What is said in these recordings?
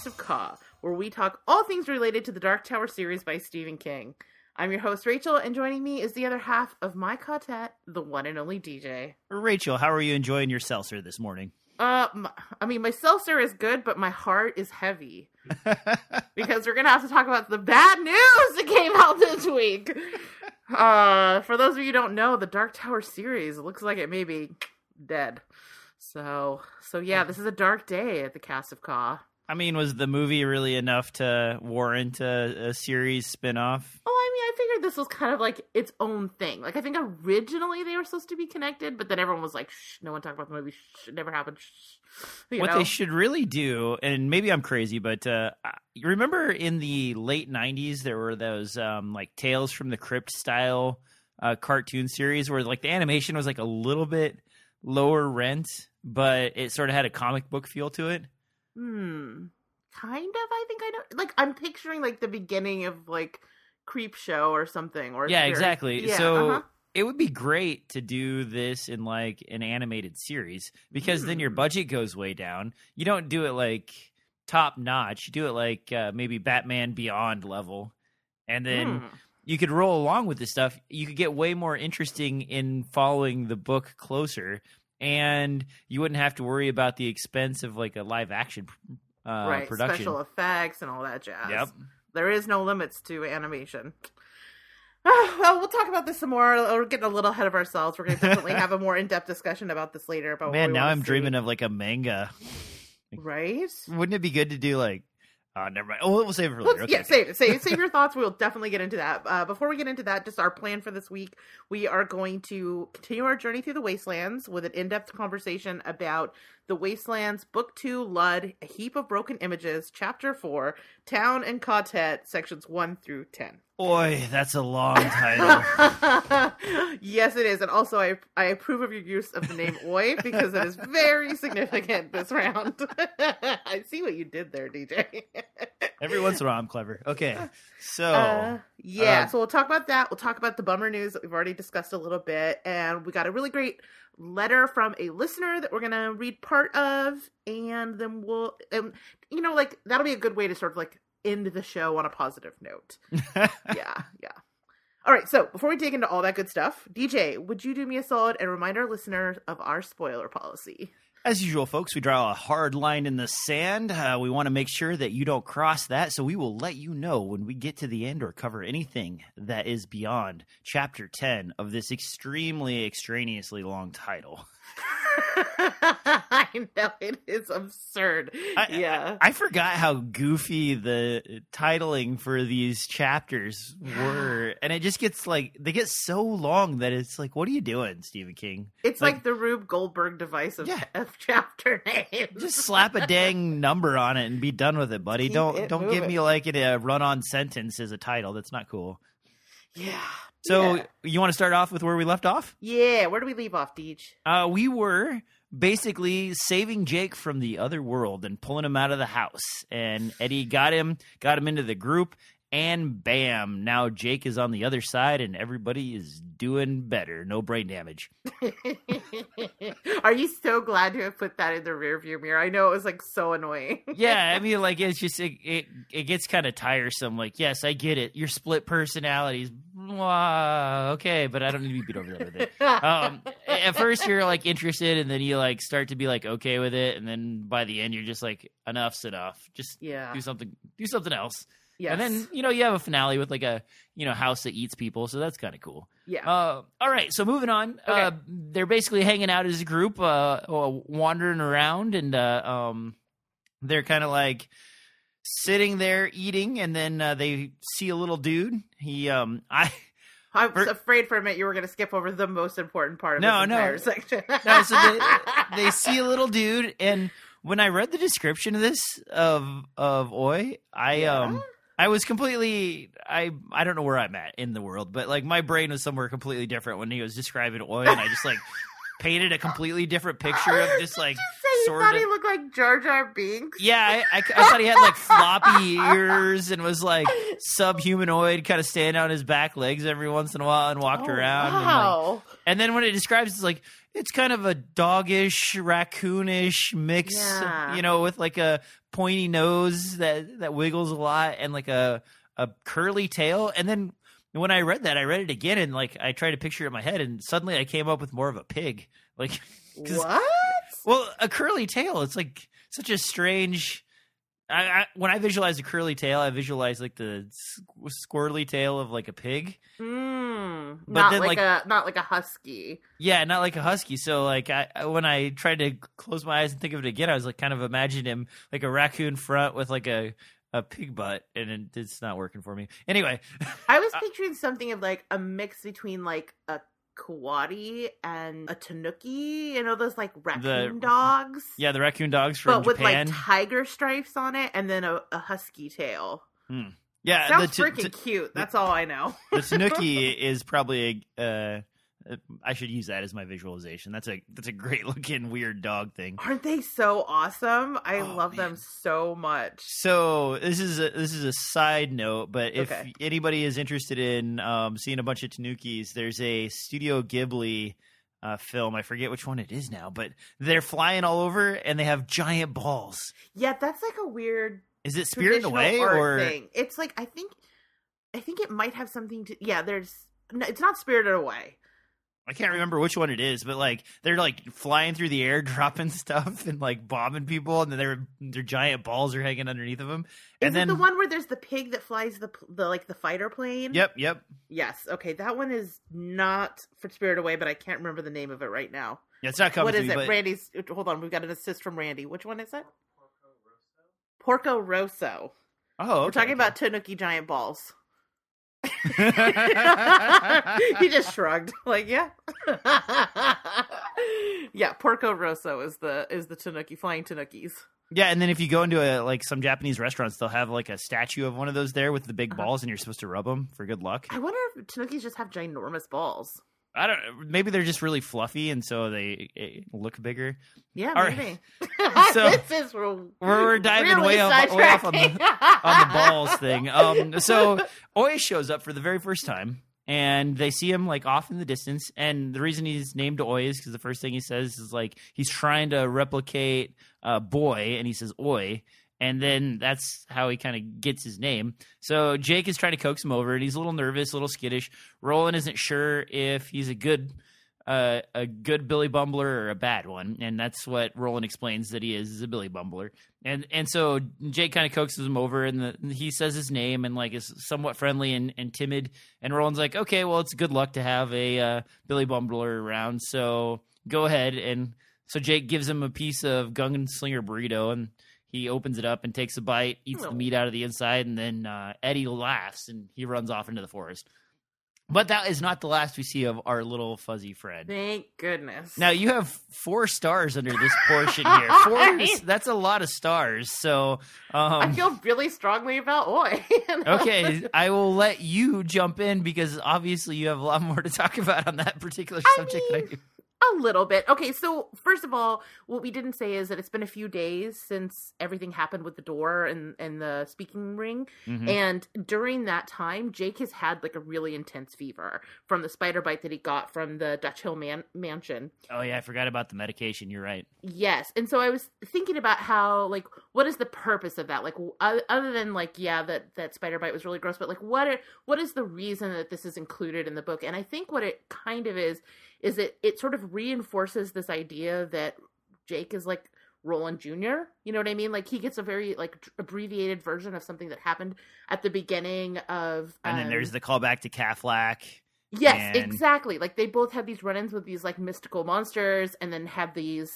nine of the of Ka, where we talk all things related to the Dark Tower series by Stephen King. I'm your host, Rachel, and joining me is the other half of my ka-tet, the one and only DJ. Rachel, how are you enjoying your seltzer this morning? Uh, my, I mean, my seltzer is good, but my heart is heavy because we're gonna have to talk about the bad news that came out this week. Uh, for those of you who don't know, the Dark Tower series looks like it may be dead. So, so yeah, this is a dark day at the Cast of Ka. I mean, was the movie really enough to warrant a, a series spin-off? Oh, I mean, I figured this was kind of like its own thing. Like, I think originally they were supposed to be connected, but then everyone was like, "Shh, no one talk about the movie. Shh, it never happened." Shh. You what know? they should really do, and maybe I'm crazy, but uh, you remember in the late '90s there were those um, like Tales from the Crypt style uh, cartoon series where like the animation was like a little bit lower rent, but it sort of had a comic book feel to it. Hmm. Kind of. I think I know. Like, I'm picturing like the beginning of like Creepshow or something. Or Yeah, exactly. Yeah, so uh-huh. it would be great to do this in like an animated series because then your Hmm. budget goes way down. You don't do it like top notch. You do it like uh, maybe Batman Beyond level, and then Hmm. you could roll along with this stuff. You could get way more interesting in following the book closer, and you wouldn't have to worry about the expense of like a live action uh, right, production. special effects and all that jazz. Yep. There is no limits to animation. well, we'll talk about this some more. We're getting a little ahead of ourselves. We're going to definitely have a more in-depth discussion about this later. About Man, now I'm dreaming of like a manga. right. Wouldn't it be good to do like? Oh, never mind. Oh, we'll save it for later. Okay, yeah, save it. Save, save your thoughts. We'll definitely get into that. Uh, before we get into that, just our plan for this week, we are going to continue our journey through the Wastelands with an in-depth conversation about the Wastelands, Book Two, Lud, A Heap of Broken Images, Chapter Four, Town and Ka-Tet, sections one through ten. Boy, that's a long title. yes, it is, and also I I approve of your use of the name Oy because it is very significant this round. I see what you did there, DJ. Every once in a while, I'm clever. Okay, so Uh, yeah, uh, so we'll talk about that. We'll talk about the bummer news that we've already discussed a little bit, and we got a really great letter from a listener that we're gonna read part of, and then we'll, um, you know, like that'll be a good way to sort of like end the show on a positive note. yeah, yeah. All right, so before we dig into all that good stuff, DJ, would you do me a solid and remind our listeners of our spoiler policy? as usual, folks, we draw a hard line in the sand. Uh, we want to make sure that you don't cross that, so we will let you know when we get to the end or cover anything that is beyond chapter 10 of this extremely extraneously long title. I know it is absurd. I- yeah. I forgot how goofy the titling for these chapters were, and it just gets like they get so long that it's like, what are you doing, Stephen King? It's like, Like- the Rube Goldberg device of, Yeah. of chapter names. Just slap a dang number on it and be done with it, buddy. Keep don't it don't give moving. me like a run-on sentence as a title. That's not cool. yeah. So yeah. you want to start off with where we left off? yeah, where do we leave off, Deej? Uh, we were basically saving Jake from the other world and pulling him out of the house. And Eddie got him, got him into the group, and bam! Now Jake is on the other side, and everybody is doing better. No brain damage. Are you so glad to have put that in the rearview mirror? I know it was like so annoying. Yeah, I mean, like it's just it it, it gets kind of tiresome. Like, yes, I get it. You're split personalities. Wow, okay, but I don't need to be beat over that with it. um, at first you're like interested, and then you like start to be like okay with it, and then by the end you're just like enough's enough. Just yeah. do something, do something else. Yes. And then you know you have a finale with like a you know house that eats people, so that's kind of cool. yeah. Uh, all right, so moving on. Uh, they're basically hanging out as a group, uh, uh, wandering around, and uh, um, they're kind of like sitting there eating, and then uh, they see a little dude. He, um, I. I was afraid for a minute you were going to skip over the most important part of No, this no. section. No, so they, they see a little dude, and when I read the description of this of of Oy, I Yeah? um I was completely I I don't know where I'm at in the world, but like my brain was somewhere completely different when he was describing Oy, and I just like painted a completely different picture of just like you sort thought of. he looked like Jar Jar Binks. Yeah, I, I, I thought he had like floppy ears and was like subhumanoid, kind of standing on his back legs every once in a while and walked Oh, around. And, like, Wow. and then when it describes, it's like it's kind of a doggish, raccoonish mix, Yeah. you know, with like a pointy nose that that wiggles a lot and like a a curly tail. And then when I read that, I read it again and like I tried to picture it in my head, and suddenly I came up with more of a pig, Like what? well, a curly tail. It's like such a strange. I, I when I visualize a curly tail, I visualize like the squ- squirrely tail of like a pig. Mm, But not then, like, like- a not like a husky. Yeah, not like a husky. So like I I- when I tried to close my eyes and think of it again, I was like kind of imagining him like a raccoon front with like a a pig butt, and it, it's not working for me. Anyway, I was picturing something of like a mix between like a Kawadi and a Tanuki. You know those like raccoon dogs. yeah, the raccoon dogs from but with like tiger stripes on it, and then a, a husky tail. yeah, Sounds the, freaking t- cute. That's all I know. the tanuki is probably a. Uh, I should use that as my visualization. That's a that's a great looking weird dog thing. Aren't they so awesome? I Oh, love them so much. So this is a this is a side note, but if Okay. anybody is interested in um, seeing a bunch of Tanukis, there's a Studio Ghibli uh, film. I forget which one it is now, but they're flying all over and they have giant balls. Yeah, that's like a weird Is it Spirited Away or thing. It's like I think, I think it might have something to. Yeah, there's. No, it's not Spirited Away. I can't remember which one it is, but like they're like flying through the air, dropping stuff and like bombing people, and then their their giant balls are hanging underneath of them. Is And then it the one where there's the pig that flies the the like the fighter plane? Yep, yep. Yes. Okay, that one is not for Spirit Away, but I can't remember the name of it right now. Yeah, it's not coming what is me, it? but Randy's. Hold on, we've got an assist from Randy. Which one is it? Porco Rosso. oh, We're talking about Tanuki giant balls. he just shrugged, like, yeah, yeah. Porco Rosso is the is the Tanuki flying Tanukis. Yeah, and then if you go into a like some Japanese restaurants, they'll have like a statue of one of those there with the big Uh-huh. balls, and you're supposed to rub them for good luck. I wonder if Tanukis just have ginormous balls. I don't. Maybe they're just really fluffy, and so they eh, look bigger. Yeah, All right. maybe. So, this is we're- we're diving really way off- way off on the- on the balls thing. Um, so Oy shows up for the very first time, and they see him like off in the distance. And the reason he's named Oy is because the first thing he says is like he's trying to replicate uh, boy, and he says Oy. And then that's how he kind of gets his name. So Jake is trying to coax him over, and he's a little nervous, a little skittish. Roland isn't sure if he's a good uh, a good Billy Bumbler or a bad one, and that's what Roland explains that he is is a Billy Bumbler. And and so Jake kind of coaxes him over, and the, he says his name and like is somewhat friendly and, and timid. And Roland's like, okay, well, it's good luck to have a uh, Billy Bumbler around, so go ahead. And so Jake gives him a piece of Gunslinger burrito, and he opens it up and takes a bite, eats the meat out of the inside, and then uh, Eddie laughs and he runs off into the forest. But that is not the last we see of our little fuzzy friend. Thank goodness. Now you have four stars under this portion here. Four is, that's a lot of stars. So I um, feel really strongly about Oy. okay, I will let you jump in because obviously you have a lot more to talk about on that particular I subject than I mean, do. A little bit. Okay, so first of all, what we didn't say is that it's been a few days since everything happened with the door and, and the speaking ring. Mhm. And during that time, Jake has had like a really intense fever from the spider bite that he got from the Dutch Hill man- mansion. Oh yeah, I forgot about the medication. You're right. Yes. And so I was thinking about how, like, what is the purpose of that? Like, other than, like, yeah, that, that spider bite was really gross, but, like, what are, what is the reason that this is included in the book? And I think what it kind of is, is it, it sort of reinforces this idea that Jake is, like, Roland Jr. You know what I mean? Like, he gets a very, like, abbreviated version of something that happened at the beginning of. And then um, there's the callback to Caflac. Yes, And- exactly. Like they both have these run-ins with these like mystical monsters, and then have these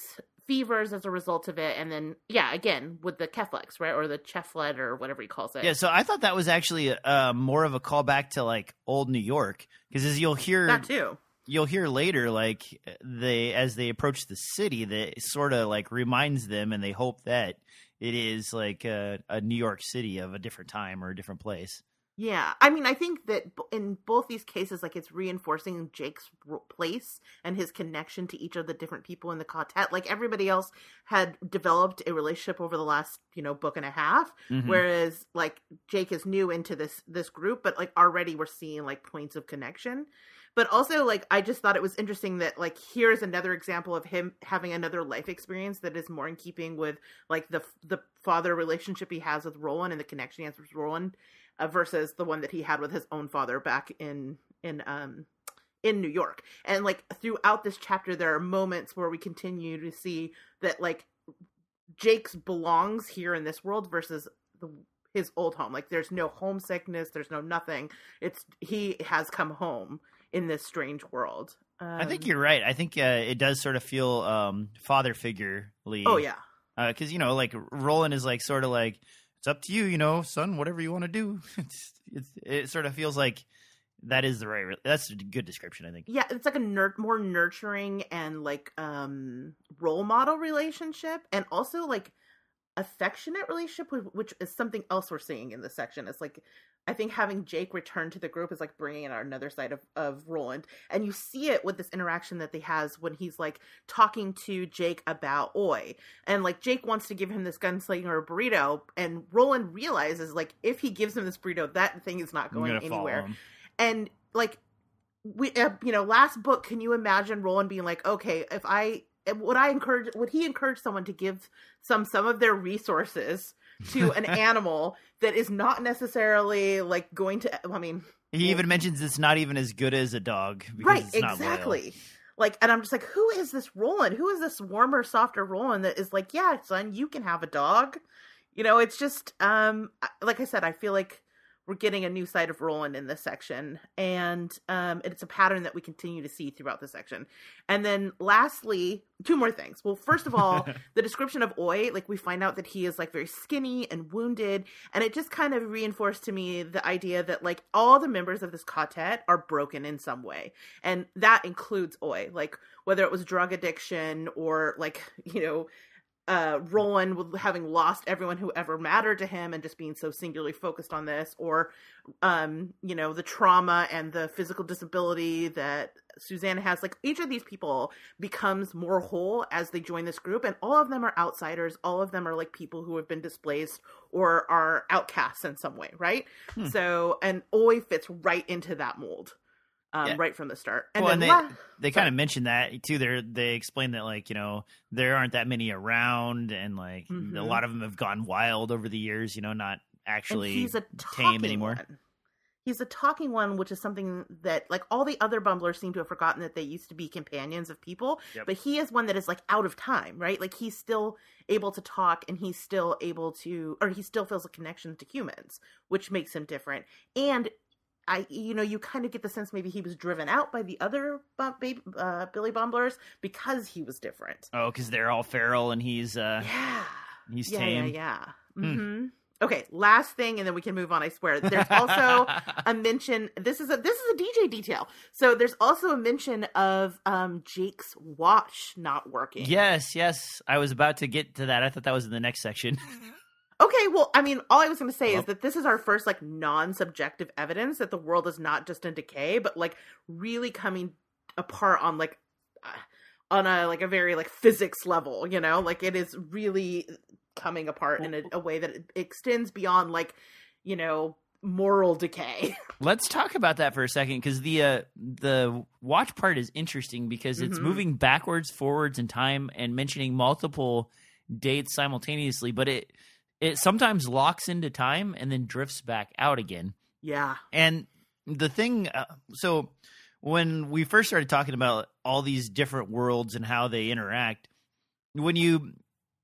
fevers as a result of it, and then yeah, again with the Keflex, right, or the Cheflet, or whatever he calls it. Yeah, so I thought that was actually uh, more of a callback to like old New York because as you'll hear that too. You'll hear later like they as they approach the city that sort of like reminds them and they hope that it is like a, a new york city of a different time or a different place Yeah, I mean, I think that in both these cases, like it's reinforcing Jake's place and his connection to each of the different people in the ka-tet. Like everybody else had developed a relationship over the last, you know, book and a half, Mhm. whereas like Jake is new into this this group, but like already we're seeing like points of connection. But also, like I just thought it was interesting that like here's another example of him having another life experience that is more in keeping with like the the father relationship he has with Roland and the connection he has with Roland uh, versus the one that he had with his own father back in in um in New York. And like throughout this chapter there are moments where we continue to see that like Jake's belongs here in this world versus the his old home. Like there's no homesickness, there's no nothing. It's he has come home in this strange world. Um, I think you're right. I think uh, it does sort of feel um, father figurely. Oh yeah. because you know, like Roland is like sort of like it's up to you, you know, son, whatever you want to do. It's, it's it sort of feels like that is the right. That's a good description, I think. Yeah, it's like a nur- more nurturing and like um role model relationship and also like affectionate relationship with, which is something else we're seeing in this section. It's like I think having Jake return to the group is like bringing out another side of of Roland. And you see it with this interaction that they has when he's like talking to Jake about Oy. And like Jake wants to give him this gunslinger burrito and Roland realizes like if he gives him this burrito that thing is not going anywhere. and like we uh, you know last book can you imagine roland being like okay if i would i encourage would he encourage someone to give some some of their resources to an animal that is not necessarily like going to i mean He even mentions it's not even as good as a dog. Because right it's not exactly. Like and i'm just like who is this roland? Who is this warmer softer roland that is like yeah son you can have a dog. You know it's just um like i said i feel like we're getting a new side of roland in this section and um it's a pattern that we continue to see throughout the section. And then lastly two more things. Well first of all the description of oy like we find out that he is like very skinny and wounded and it just kind of reinforced to me the idea that like all the members of this ka-tet are broken in some way and that includes oy. Like whether it was drug addiction or like you know uh roland with having lost everyone who ever mattered to him and just being so singularly focused on this or um you know the trauma and the physical disability that susanna has. Like each of these people becomes more whole as they join this group and all of them are outsiders. All of them are like people who have been displaced or are outcasts in some way right? Hmm. so and oy fits right into that mold um, Yeah. right from the start and well, then and they, la- they kind of mentioned that too. They they explain that like you know there aren't that many around, and like a Mhm. lot of them have gone wild over the years. You know, not actually and he's a tame anymore. One. He's a talking one, which is something that like all the other bumblers seem to have forgotten that they used to be companions of people. Yep. But he is one that is like out of time, right? Like he's still able to talk and he's still able to or he still feels a connection to humans, which makes him different. And I, you know, you kind of get the sense maybe he was driven out by the other bump, baby, uh, Billy Bumblers because he was different. Oh, because they're all feral and he's uh Yeah. he's yeah, tame. yeah, yeah. Hmm. hmm Okay, last thing, and then we can move on. I swear. There's also a mention. This is a this is a DJ detail. So there's also a mention of um Jake's watch not working. yes, yes. I was about to get to that. I thought that was in the next section. Okay, well, I mean, all I was going to say Well- is that this is our first like non-subjective evidence that the world is not just in decay, but like really coming apart on like uh, on a like a very like physics level. You know, like it is really coming apart in a, a way that extends beyond like you know moral decay. Let's talk about that for a second because the uh, the watch part is interesting because it's Mhm. moving backwards, forwards in time, and mentioning multiple dates simultaneously. But it it sometimes locks into time and then drifts back out again. yeah. And the thing, uh, so when we first started talking about all these different worlds and how they interact, when you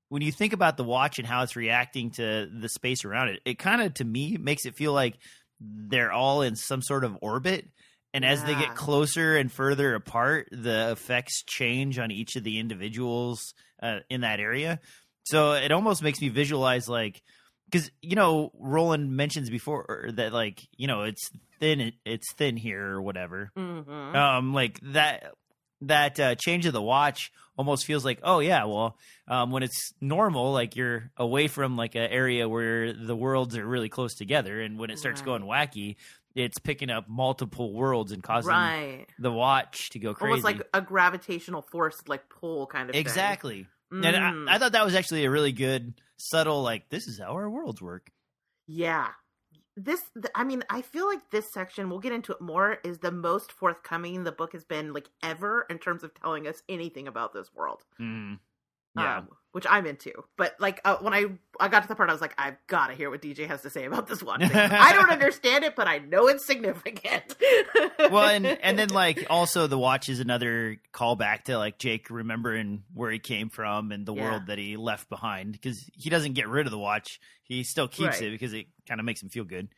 when you think about the watch and how it's reacting to the space around it, it kind of to me makes it feel like they're all in some sort of orbit. And as they get closer and further apart, the effects change on each of the individuals uh, in that area. So it almost makes me visualize like because you know Roland mentions before that like you know it's thin it's thin here or whatever. hmm Um, like that that uh, change of the watch almost feels like, oh yeah, well, um, when it's normal, like you're away from like an area where the worlds are really close together, and when it starts Right. going wacky, it's picking up multiple worlds and causing right. the watch to go crazy. Almost like a gravitational force, like pull kind of thing. Mm. And I, I thought that was actually a really good, subtle, like this is how our worlds work. Yeah. This, I mean, I feel like this section, we'll get into it more, is the most forthcoming the book has been, like, ever in terms of telling us anything about this world. Mm. Yeah. Um, which I'm into. But, like, uh, when I I got to the part, I was like, I've got to hear what DJ has to say about this one. I don't understand it, but I know it's significant. well, and and then like also the watch is another callback to like Jake remembering where he came from and the Yeah. world that he left behind because he doesn't get rid of the watch. He still keeps Right. it because it kind of makes him feel good.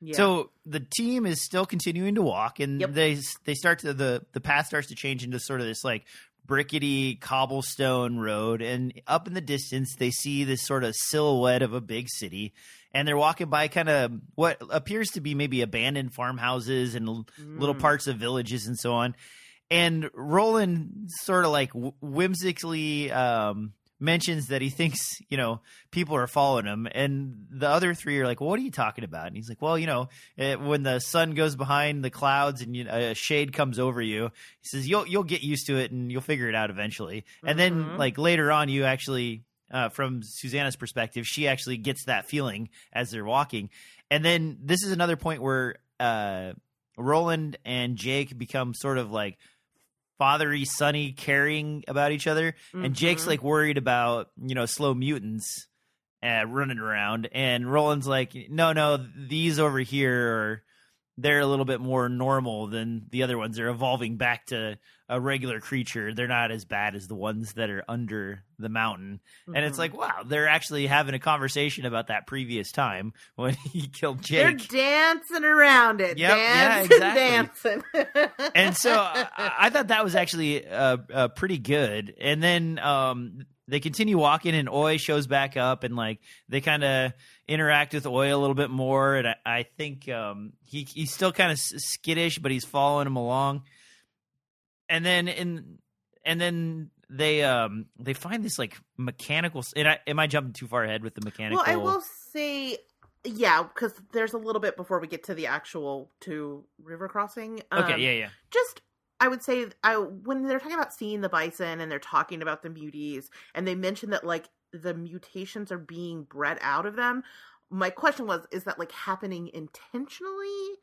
Yeah. So the team is still continuing to walk, and Yep. they they start to the the path starts to change into sort of this like brickety cobblestone road, and up in the distance they see this sort of silhouette of a big city, and they're walking by kind of what appears to be maybe abandoned farmhouses and l- little Mm. parts of villages and so on. And Roland sort of like wh- whimsically um, mentions that he thinks you know people are following him, and the other three are like, "What are you talking about?" And he's like, "Well, you know, eh, when the sun goes behind the clouds and you, a shade comes over you, he says you'll you'll get used to it and you'll figure it out eventually." And then Mhm. like later on, you actually. Uh, from Susanna's perspective, she actually gets that feeling as they're walking, and then this is another point where uh, Roland and Jake become sort of like fathery, sonny, caring about each other, and Jake's like worried about you know slow mutants uh, running around, and Roland's like, no, no, these over here are they're a little bit more normal than the other ones. They're evolving back to a regular creature. They're not as bad as the ones that are under the mountain. And it's Mhm. like, wow, they're actually having a conversation about that previous time when he killed Jake. They're dancing around it. Yep, yeah, dancing, dancing. and so I, I thought that was actually uh, uh, pretty good. And then um, they continue walking, and Oy shows back up, and like they kind of interact with Oy a little bit more. And I, I think um, he he's still kind of skittish, but he's following him along. And then in and then they um they find this like mechanical. And I, am I jumping too far ahead with the mechanical? well, I will say, yeah, because there's a little bit before we get to the actual to river crossing. Okay, Um, yeah, yeah. just I would say I when they're talking about seeing the bison and they're talking about the muties and they mention that like the mutations are being bred out of them. My question was, is that like happening intentionally?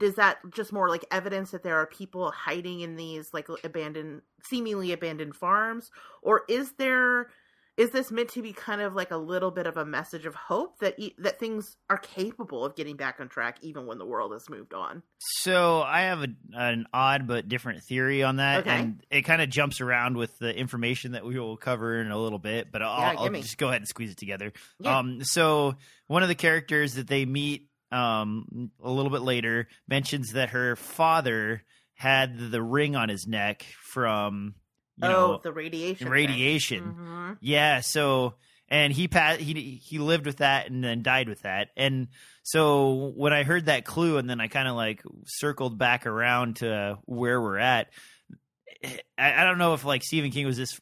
Is that just more like evidence that there are people hiding in these like abandoned, seemingly abandoned farms, or is there? Is this meant to be kind of like a little bit of a message of hope that e- that things are capable of getting back on track even when the world has moved on? So I have a, an odd but different theory on that, Okay. and it kind of jumps around with the information that we will cover in a little bit. But I'll, Yeah, I'll just go ahead and squeeze it together. Yeah. Um, so one of the characters that they meet um, a little bit later mentions that her father had the ring on his neck from you oh, know the radiation. radiation. Mhm. Yeah, so and he passed he he lived with that and then died with that. And so when I heard that clue and then I kind of like circled back around to where we're at, I, I don't know if like Stephen King was this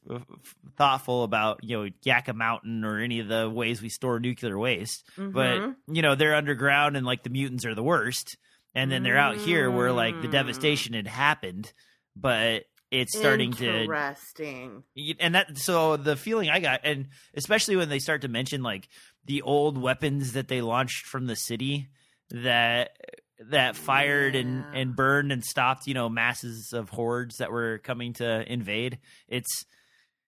thoughtful about you know Yucca Mountain or any of the ways we store nuclear waste, but Mhm. you know they're underground and like the mutants are the worst, and then they're out here where like the Mm. devastation had happened, but it's starting to interesting. And that so the feeling i got and especially when they start to mention like the old weapons that they launched from the city that that fired and Yeah. and burned and stopped you know masses of hordes that were coming to invade it's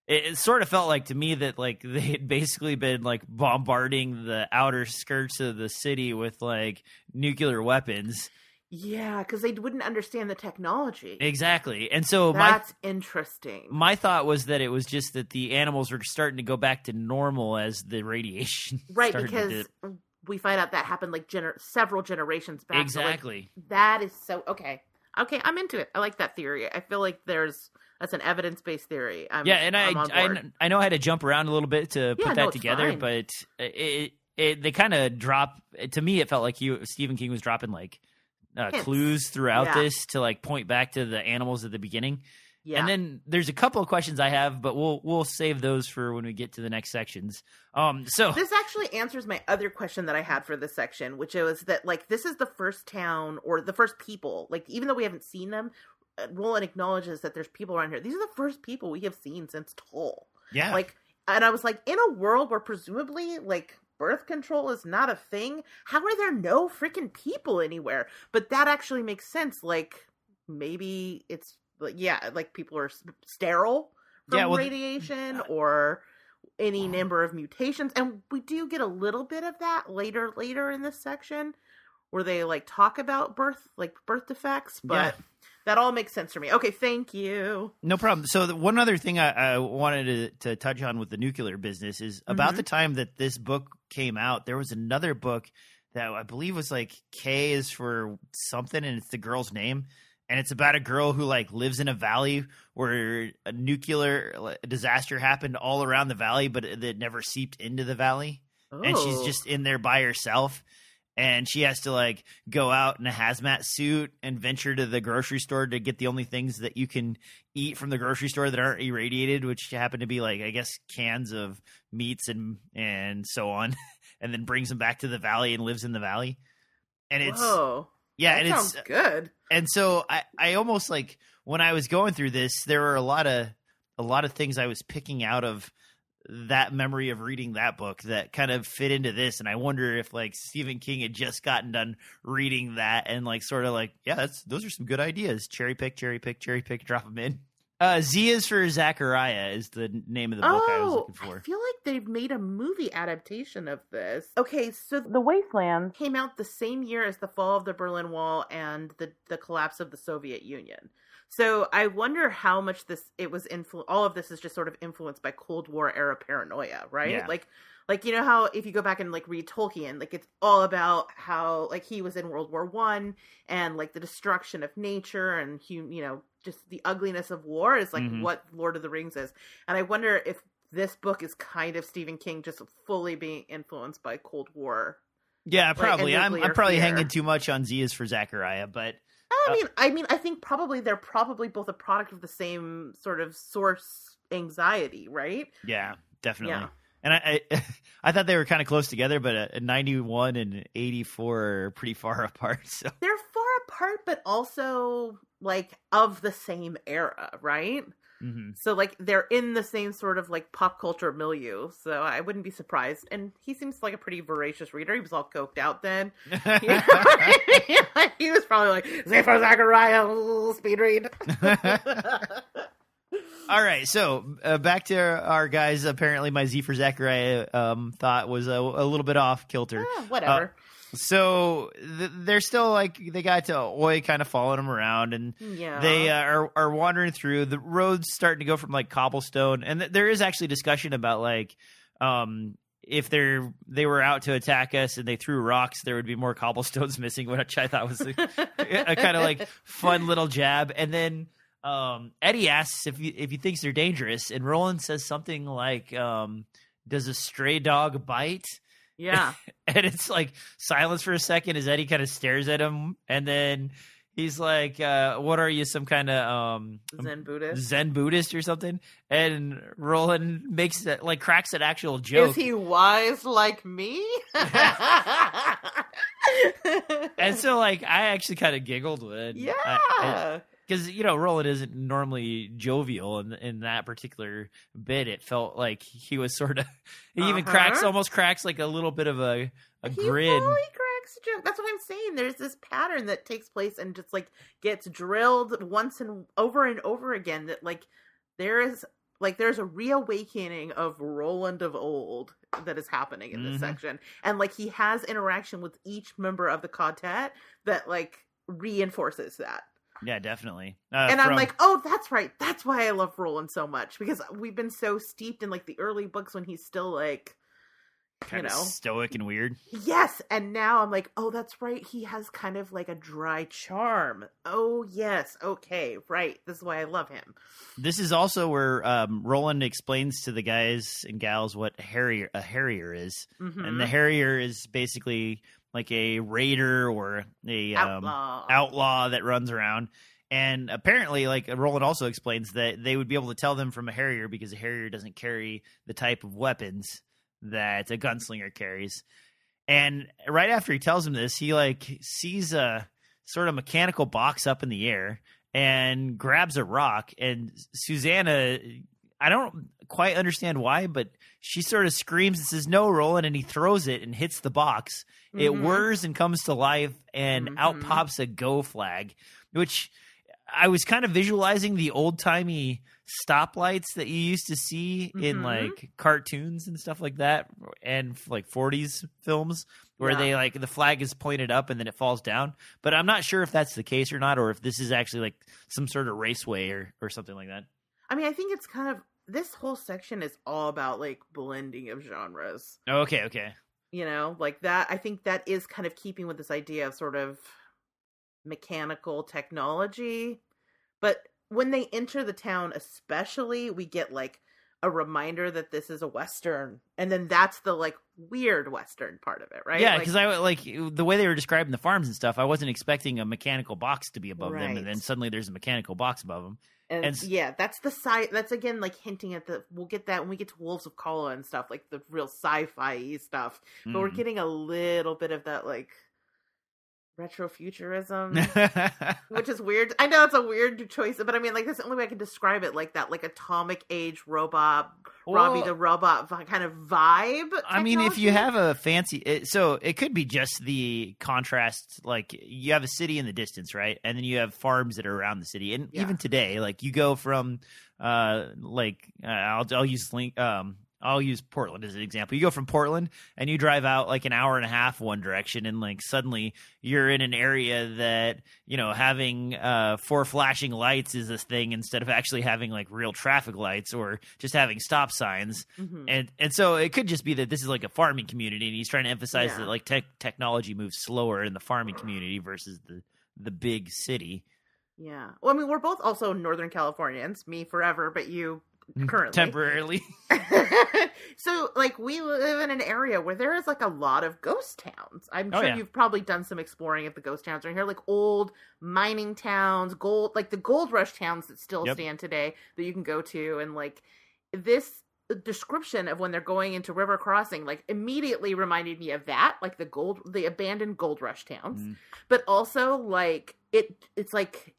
it, it sort of felt like to me that like they had basically been like bombarding the outer skirts of the city with like nuclear weapons Yeah, because they wouldn't understand the technology. exactly and so my That's interesting. my thought was that it was just that the animals were starting to go back to normal as the radiation right, started because to- we find out that happened like gener- several generations back. So, like, exactly that is so okay. Okay, I'm into it. I like that theory. I feel like there's that's an evidence based theory. I'm, yeah and I, I i know i had to jump around a little bit to Yeah, put no, that it's together fine. but it, it they kind of drop to me it felt like you stephen king was dropping like uh, clues throughout Yeah. this to like point back to the animals at the beginning. Yeah. And then there's a couple of questions I have, but we'll we'll save those for when we get to the next sections. Um, so this actually answers my other question that I had for this section, which was that like this is the first town or the first people. Like even though we haven't seen them, uh, Roland acknowledges that there's people around here. These are the first people we have seen since Tull. yeah, Like, and I was like, in a world where presumably like birth control is not a thing, how are there no freaking people anywhere? But that actually makes sense. Like maybe it's like yeah, like people are sterile from Yeah, well, radiation or any number of mutations, and we do get a little bit of that later later in this section where they like talk about birth like birth defects, but. Yeah. That all makes sense for me. Okay, thank you. No problem. So the, one other thing I, I wanted to, to touch on with the nuclear business is about Mhm. the time that this book came out, there was another book that I believe was like K is for something, and it's the girl's name, and it's about a girl who like lives in a valley where a nuclear disaster happened all around the valley, but it, never seeped into the valley, and she's Oh. just in there by herself. And she has to like go out in a hazmat suit and venture to the grocery store to get the only things that you can eat from the grocery store that aren't irradiated, which happen to be like I guess cans of meats and and so on, and then brings them back to the valley and lives in the valley. And it's Whoa. Yeah, that and sounds it's good. and so I I almost like when I was going through this, there were a lot of a lot of things I was picking out of that memory of reading that book that kind of fit into this and I wonder if like Stephen King had just gotten done reading that and like sort of like yeah that's those are some good ideas cherry pick cherry pick cherry pick drop them in uh Z is for Zachariah is the name of the book I was oh, looking for I feel like they've made a movie adaptation of this. Okay, so The Wasteland came out the same year as the fall of the Berlin Wall and the the collapse of the Soviet Union. So I wonder how much this it was influ- all of this is just sort of influenced by Cold War era paranoia, right? Yeah. Like like you know how if you go back and like read Tolkien, like it's all about how like he was in World War One and like the destruction of nature and you know just the ugliness of war is like Mhm. what Lord of the Rings is. And I wonder if this book is kind of Stephen King just fully being influenced by Cold War. yeah a probably I'm I'm probably fear. hanging too much on Z is for Zachariah but I Uh, mean, I mean, I think probably they're probably both a product of the same sort of source anxiety, right? Yeah, definitely. Yeah. And I, I, I thought they were kind of close together, but uh, 91 and 84 are pretty far apart. So They're far apart, but also like of the same era, right? mhm. So like they're in the same sort of like pop culture milieu. So I wouldn't be surprised. And he seems like a pretty voracious reader. He was all coked out then. he was probably like, Z for Zachariah, speed read. All right, so uh, back to our, guys. Apparently, my Z for Zachariah um, thought was a, a little bit off kilter. Ah, whatever. So th- they're still like they got to Oy kind of following them around, and yeah. they uh, are are wandering through. The roads starting to go from like cobblestone and th- there is actually discussion about like um if they're they were out to attack us and they threw rocks there would be more cobblestones missing which i thought was a, a kind of like fun little jab. And then um eddie asks if he, if he thinks they're dangerous and roland says something like um does a stray dog bite yeah. and it's like silence for a second as Eddie kind of stares at him, and then he's like, uh, "What are you, some kind of um, Zen Buddhist. Zen Buddhist or something?" And Roland makes it like cracks an actual joke, Is he wise like me? and so like I actually kind of giggled when yeah. Because you know Roland isn't normally jovial in in that particular bit. It felt like he was sort of he even Uh-huh. cracks almost cracks like a little bit of a a he grin. cracks a joke. That's what I'm saying. There's this pattern that takes place and just like gets drilled once and over and over again. That like there is like there's a reawakening of Roland of old that is happening in this Mhm. section, and like he has interaction with each member of the ka-tet that like reinforces that. Yeah, definitely. Uh, and I'm like, oh, that's right. That's why I love Roland so much because we've been so steeped in like the early books when he's still like, kind you of know. stoic and weird. yes. And now I'm like, oh, that's right. He has kind of like a dry charm. Oh, yes. Okay. Right. This is why I love him. This is also where um, Roland explains to the guys and gals what harrier a harrier is, Mhm. and the harrier is basically like a raider or a um, Outlaw. outlaw that runs around. And apparently, like Roland also explains that they would be able to tell them from a Harrier because a Harrier doesn't carry the type of weapons that a gunslinger carries. And right after he tells him this, he like sees a sort of mechanical box up in the air and grabs a rock. And Susanna, I don't quite understand why, but she sort of screams and says, No, Roland. And he throws it and hits the box. It Mhm. whirs and comes to life, and out Mhm. pops a go flag, which I was kind of visualizing the old timey stoplights that you used to see in Mhm. like cartoons and stuff like that, and like 40s films where Yeah. they like the flag is pointed up and then it falls down. But I'm not sure if that's the case or not, or if this is actually like some sort of raceway or, or something like that. I mean, I think it's kind of this whole section is all about like blending of genres. Oh, okay, okay. You know, like that. I think that is kind of keeping with this idea of sort of mechanical technology. But when they enter the town, especially, we get like a reminder that this is a western, and then that's the like weird western part of it, right? Yeah, Like- because I like the way they were describing the farms and stuff. I wasn't expecting a mechanical box to be above them, and then suddenly there's a mechanical box above them. And, And yeah, that's the sci. That's again like hinting at the. We'll get that when we get to Wolves of Calla and stuff, like the real sci-fi stuff. But we're Mhm. getting a little bit of that like retrofuturism, which is weird. I know it's a weird choice, but I mean, like that's the only way I can describe it. Like that, like atomic age robot, Robby the robot kind of vibe. I mean, if you have a fancy, it, so it could be just the contrast. Like you have a city in the distance, right, and then you have farms that are around the city. And Yeah. even today, like you go from, uh, like uh, I'll I'll use link, um, I'll use Portland as an example. You go from Portland and you drive out like an hour and a half one direction, and like suddenly you're in an area that you know having uh four flashing lights is a thing instead of actually having like real traffic lights or just having stop signs Mhm. and and so it could just be that this is like a farming community and he's trying to emphasize Yeah. that like tech technology moves slower in the farming community versus the the big city yeah. Well, I mean, we're both also Northern Californians. Me forever, but you currently temporarily so like we live in an area where there is like a lot of ghost towns i'm Oh, sure yeah. you've probably done some exploring of the ghost towns around here like old mining towns gold like the gold rush towns that still Yep. stand today that you can go to and like this description of when they're going into river crossing like immediately reminded me of that like the gold the abandoned gold rush towns Mm. but also like it it's like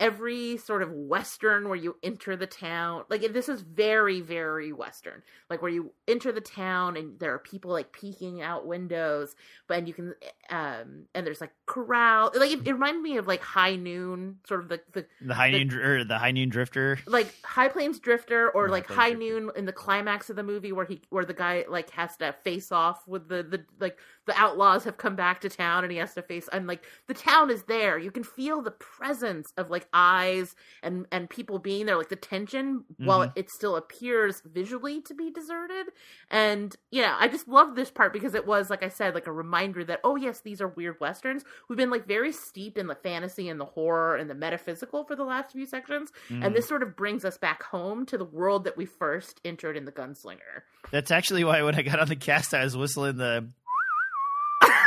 every sort of western where you enter the town like this is very very western like where you enter the town and there are people like peeking out windows but and you can um and there's like corral like it, it reminded me of like high noon sort of the, the the high The- noon or the high noon drifter like High Plains Drifter or like High Drifter. Noon in the climax of the movie where he where the guy like has to face off with the the like the outlaws have come back to town and he has to face and like the town is there. You can feel the presence of like eyes and and people being there, like the tension while Mhm. it still appears visually to be deserted. And yeah, I just love this part because it was like I said, like a reminder that oh yes, these are weird westerns. We've been like very steeped in the fantasy and the horror and the metaphysical for the last few sections Mm. and this sort of brings us back home to the world that we first entered in the gunslinger. that's actually why when i got on the cast i was whistling the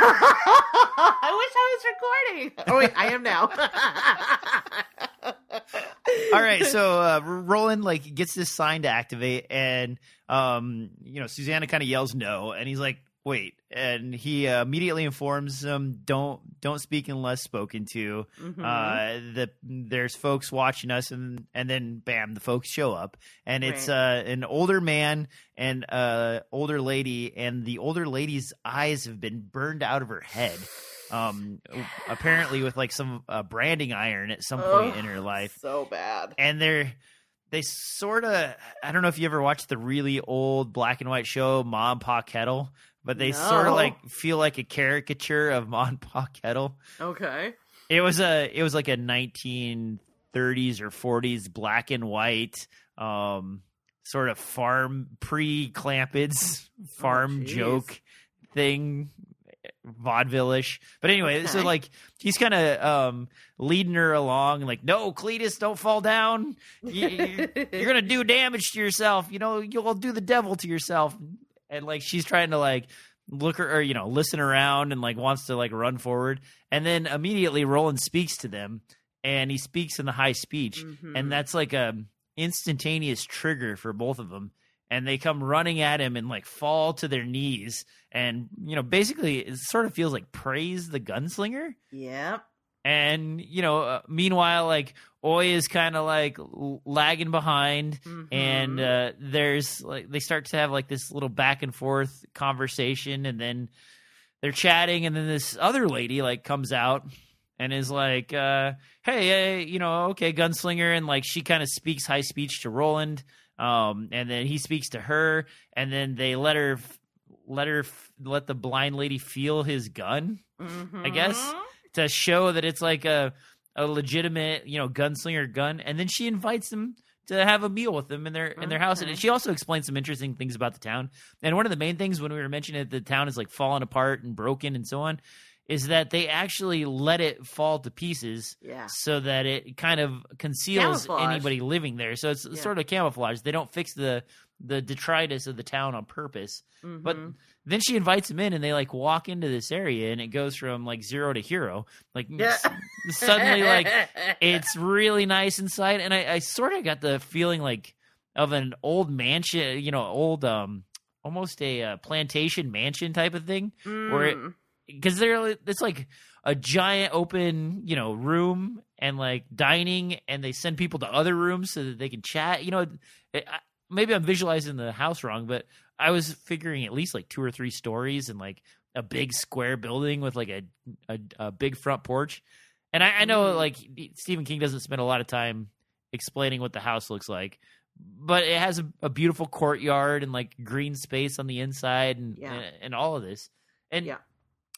I wish I was recording. Oh wait, I am now. all right so uh roland like gets this sign to activate and um you know susanna kind of yells no and he's like wait and he uh, immediately informs them don't don't speak unless spoken to Mhm. uh the there's folks watching us and and then bam the folks show up and it's Right. uh an older man and uh older lady and the older lady's eyes have been burned out of her head um apparently with like some uh, branding iron at some point in her life so bad. and they're they sort of i don't know if you ever watched the really old black and white show mom pa kettle but they sort of like feel like a caricature of and pa kettle. Okay. it was a it was like a 1930s or 40s black and white um sort of farm pre Clampetts farm jeez. joke thing vaudeville-ish. But anyway so like he's kind of um leading her along like no cletus don't fall down. You, you're gonna do damage to yourself. You know you'll do the devil to yourself and like she's trying to like look or, or you know listen around and like wants to like run forward, and then immediately Roland speaks to them, and he speaks in the high speech, Mhm. and that's like a instantaneous trigger for both of them. And they come running at him and like fall to their knees. And you know basically it sort of feels like praise the gunslinger. Yep. And you know uh, meanwhile like oy is kind of like lagging behind. And Mhm. uh, there's like they start to have like this little back and forth conversation. And then they're chatting. And then this other lady like comes out and is like uh hey uh, you know okay gunslinger. And like she kind of speaks high speech to roland. Um and then he speaks to her. And then they let her let her let the blind lady feel his gun I guess. To show that it's like a a legitimate you know gunslinger gun and then she invites them to have a meal with them in their in their house and she also explains some interesting things about the town and one of the main things when we were mentioning that the town is like falling apart and broken and so on is that they actually let it fall to pieces Yeah. so that it kind of conceals Camouflage. anybody living there so it's Yeah. sort of camouflage they don't fix the the detritus of the town on purpose but Mhm. then she invites him in, and they like walk into this area, and it goes from like zero to hero. Like Yeah. s- suddenly, like it's really nice inside, and I, I sort of got the feeling like of an old mansion, you know, old um, almost a uh, plantation mansion type of thing, where it- Mm. because they're it's like a giant open, you know, room and like dining, and they send people to other rooms so that they can chat. You know, I, maybe I'm visualizing the house wrong, but I was figuring at least like two or three stories and like a big square building with like a a, a big front porch. And I, I know Mhm. like Stephen King doesn't spend a lot of time explaining what the house looks like, but it has a, a beautiful courtyard and like green space on the inside and Yeah. and, and all of this. And Yeah.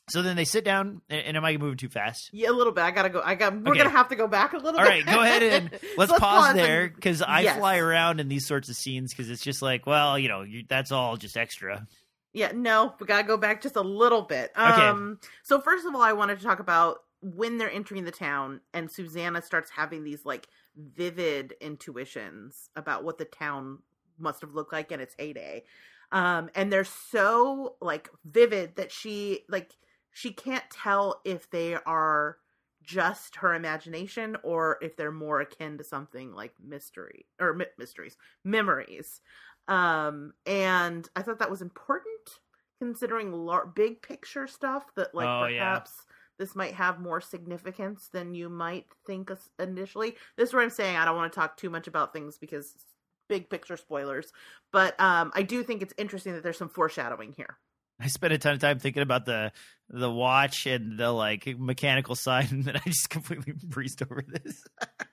So then they sit down. And, am I moving too fast? Yeah, a little bit. I gotta go. I got. We're Okay. gonna have to go back a little All bit. right, go ahead and let's, So pause, and- there because I Yes. fly around in these sorts of scenes because it's just like, well, you know, you, that's all just extra. Yeah, no, we gotta go back just a little bit. Um, so first of all, I wanted to talk about when they're entering the town, and Susanna starts having these like vivid intuitions about what the town must have looked like in its heyday. Um, and they're so like vivid that she like she can't tell if they are just her imagination or if they're more akin to something like mystery or my- mysteries memories. Um and i thought that was important considering lar- big picture stuff that like Oh, yeah. perhaps this might have more significance than you might think initially. This is where i'm saying i don't want to talk too much about things because big picture spoilers. But um i do think it's interesting that there's some foreshadowing here. I spent a ton of time thinking about the the watch and the like mechanical side, and then I just completely breezed over this.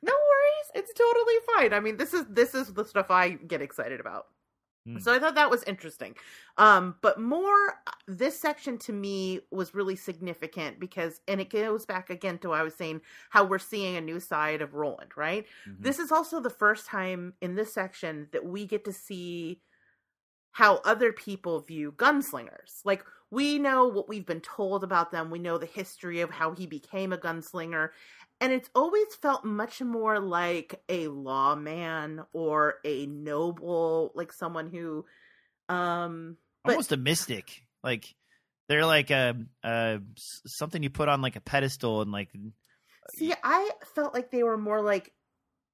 no worries it's totally fine i mean this is this is the stuff i get excited about Hmm. so i thought that was interesting um but more this section to me was really significant because and it goes back again to what i was saying how we're seeing a new side of roland right Mhm. this is also the first time in this section that we get to see how other people view gunslingers. Like we know what we've been told about them, we know the history of how he became a gunslinger, and it's always felt much more like a lawman or a noble, like someone who um but- almost a mystic. Like they're like a, a s- something you put on like a pedestal and like See, I felt like they were more like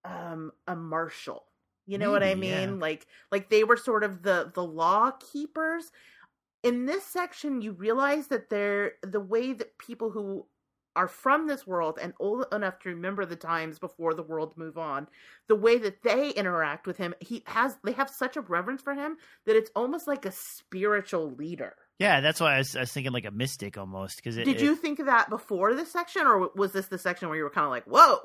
um a marshal. You know what I Maybe, yeah. mean? Like like they were sort of the the law keepers. In this section you realize that they're the way that people who are from this world and old enough to remember the times before the world move on, the way that they interact with him, he has they have such a reverence for him that it's almost like a spiritual leader. yeah. That's why I was, I was thinking like a mystic almost. Because Did it- you think of that before this section, or was this the section where you were kind of like, "Whoa"?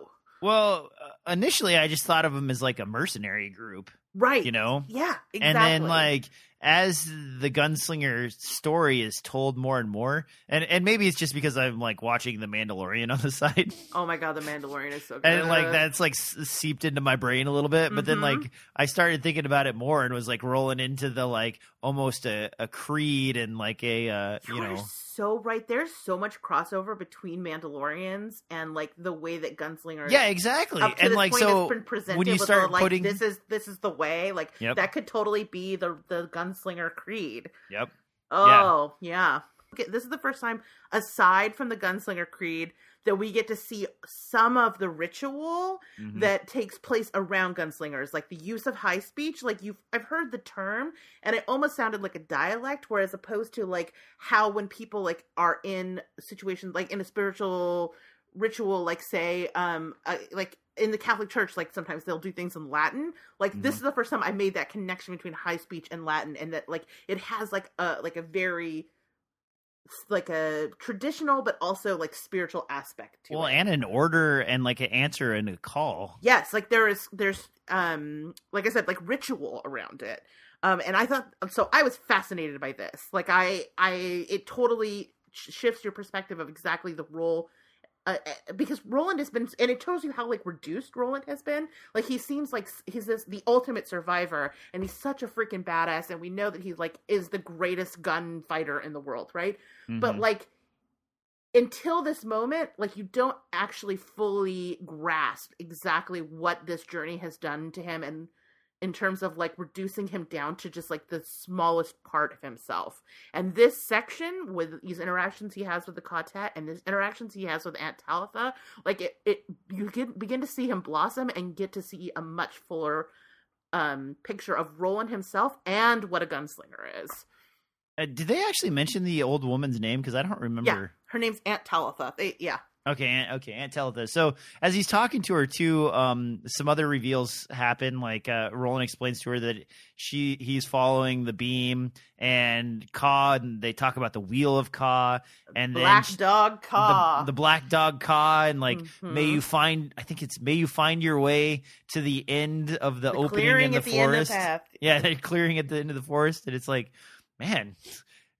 Well, uh, initially I just thought of him as like a mercenary group, Right. you know. Yeah, exactly. And then like as the gunslinger story is told more and more, and and maybe it's just because I'm like watching The Mandalorian on the side, oh my god, the Mandalorian is so good. and like that's like seeped into my brain a little bit. But then Mhm. like I started thinking about it more and was like rolling into the like almost a, a creed and like a uh, you You're know so right. There's so much crossover between Mandalorians and like the way that gunslingers. yeah exactly and this like point, so it's been presented when you with start the, like, putting this is this is the way. Like Yep. that could totally be the the gunslinger creed. yep Oh, yeah. Okay, this is the first time, aside from the Gunslinger Creed, that we get to see some of the ritual Mhm. that takes place around gunslingers, like the use of high speech. Like you've, I've heard the term, and it almost sounded like a dialect, whereas opposed to like how when people like are in situations like in a spiritual ritual, like say, um, uh, like in the Catholic Church, like sometimes they'll do things in Latin. Like this Mhm. is the first time I made that connection between high speech and Latin, and that like it has like a like a very like a traditional but also like spiritual aspect to well, it. and an order and like an answer and a call. yes, like there is there's um like I said like ritual around it. Um and I thought so I was fascinated by this. Like I I it totally sh- shifts your perspective of exactly the role uh, uh, because Roland has been, and it shows you how like reduced Roland has been. Like he seems like he's this the ultimate survivor, and he's such a freaking badass. And we know that he's like is the greatest gunfighter in the world, right? but Mhm. like until this moment like you don't actually fully grasp exactly what this journey has done to him and in terms of like reducing him down to just like the smallest part of himself. And this section with these interactions he has with the quartet and these interactions he has with aunt talitha like it, it you get begin to see him blossom and get to see a much fuller um picture of roland himself and what a gunslinger is. Uh, did they actually mention the old woman's name? Because I don't remember. Yeah, her name's aunt talitha. They yeah Okay, Aunt, okay, Aunt Talitha. So as he's talking to her too, um, some other reveals happen. Like uh, Roland explains to her that she he's following the beam and Ka, and they talk about the wheel of Ka, and Black Dog Ka. the, the black dog Ka, and like may Mhm. you find. I think it's may you find your way to the end of the, The opening in the at the end of forest. the. Yeah, they're clearing at the end of the forest, and it's like, man,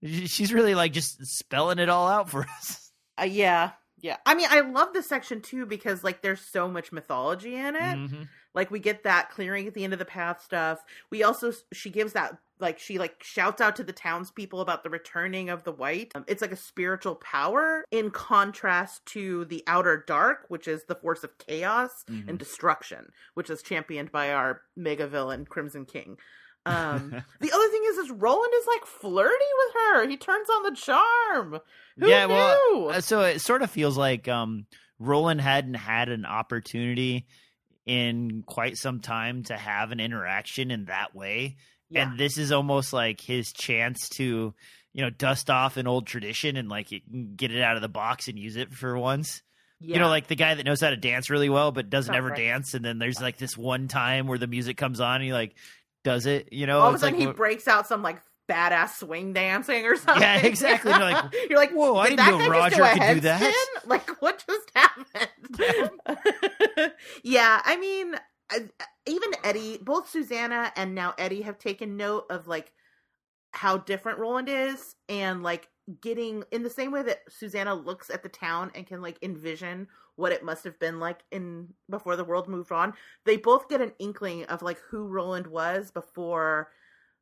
she's really like just spelling it all out for us. Uh, yeah, yeah. I mean, I love this section too because like there's so much mythology in it. Mhm. Like we get that clearing at the end of the path stuff. We also she gives that like she like shouts out to the townspeople about the returning of the white. Um, it's like a spiritual power in contrast to the outer dark, which is the force of chaos Mhm. and destruction, which is championed by our mega villain Crimson King. Um, the other thing is, is Roland is like flirty with her. He turns on the charm. Who yeah, knew? well, uh, so it sort of feels like um, Roland hadn't had an opportunity in quite some time to have an interaction in that way, yeah. and this is almost like his chance to, you know, dust off an old tradition and like get it out of the box and use it for once. yeah. You know, like the guy that knows how to dance really well but doesn't Oh, ever right. dance, and then there's like this one time where the music comes on and you're like does it. You know, all of a sudden like, he breaks out some like badass swing dancing or something. Yeah, exactly. You're like, you're like, "Whoa, I did didn't know Roger do could do that." Like, what just happened? yeah, I mean, even Eddie, both Susanna and now Eddie have taken note of like how different Roland is, and like getting in the same way that Susanna looks at the town and can like envision what it must have been like in before the world moved on. They both get an inkling of like who Roland was before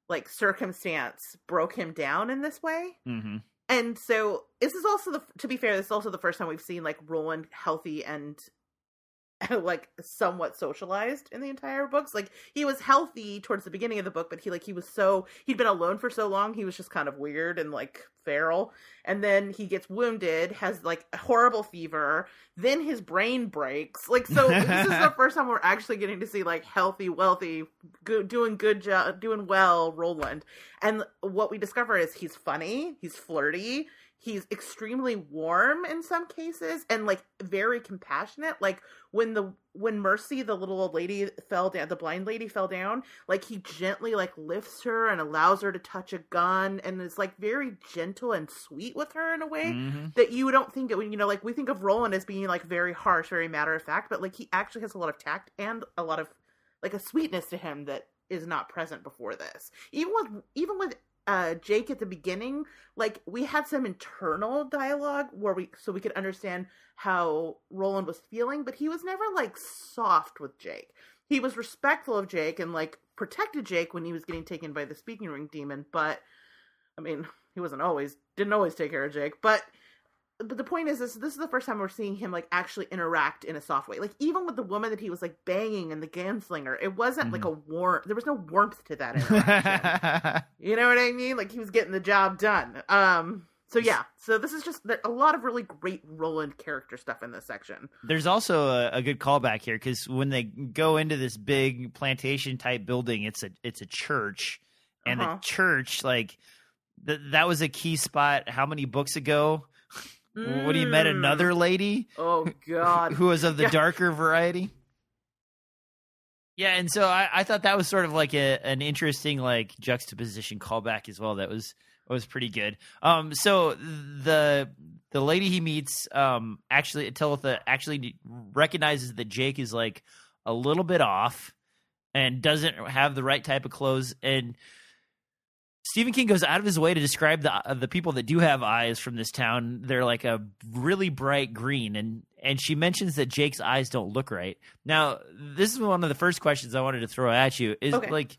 like circumstance broke him down in this way. Mhm. And so this is also the to be fair, this is also the first time we've seen like Roland healthy and like somewhat socialized in the entire books. Like he was healthy towards the beginning of the book, but he like he was so he'd been alone for so long, he was just kind of weird and like feral. And then he gets wounded, has like a horrible fever, then his brain breaks. Like so this is the first time we're actually getting to see like healthy, wealthy, good doing good job doing well Roland. And what we discover is he's funny, he's flirty, he's extremely warm in some cases and like very compassionate like when the when mercy the little old lady fell down the blind lady fell down like he gently like lifts her and allows her to touch a gun and is like very gentle and sweet with her in a way Mhm. that you don't think it when you know like we think of roland as being like very harsh very matter of fact but like he actually has a lot of tact and a lot of like a sweetness to him that is not present before this even with even with uh jake at the beginning like we had some internal dialogue where we so we could understand how roland was feeling but he was never like soft with jake. He was respectful of jake and like protected jake when he was getting taken by the speaking ring demon but i mean he wasn't always didn't always take care of jake but but the point is this this is the first time we're seeing him like actually interact in a soft way. Like even with the woman that he was like banging in the gunslinger it wasn't like a warm there was no warmth to that interaction. You know what i mean? Like he was getting the job done. Um so yeah. So this is just a lot of really great roland character stuff in this section. There's also a, a good callback here because when they go into this big plantation type building, it's a it's a church, and Uh-huh. the church like th- that was a key spot. How many books ago? When he met Mm. another lady oh god who was of the Yeah. darker variety. Yeah, and so I, I thought that was sort of like a an interesting like juxtaposition callback as well. That was was pretty good. Um, so the the lady he meets, um, actually Talitha actually recognizes that Jake is like a little bit off and doesn't have the right type of clothes and. Stephen King goes out of his way to describe the uh, the people that do have eyes from this town. They're like a really bright green, and and she mentions that Jake's eyes don't look right. Now, this is one of the first questions I wanted to throw at you. Is Okay. like,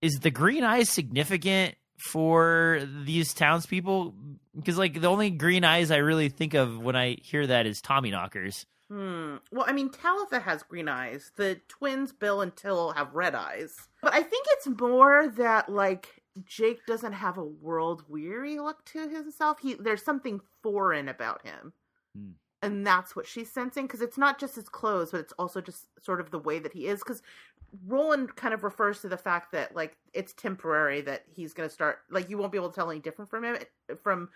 is the green eyes significant for these townspeople? Because like the only green eyes I really think of when I hear that is Tommyknockers. Hmm. Well, I mean, Talitha has green eyes. The twins, Bill and Till, have red eyes. But I think it's more that like Jake doesn't have a world weary look to himself. He there's something foreign about him, Hmm. and that's what she's sensing. Because it's not just his clothes, but it's also just sort of the way that he is. Because Roland kind of refers to the fact that like it's temporary that he's going to start like you won't be able to tell any different from him from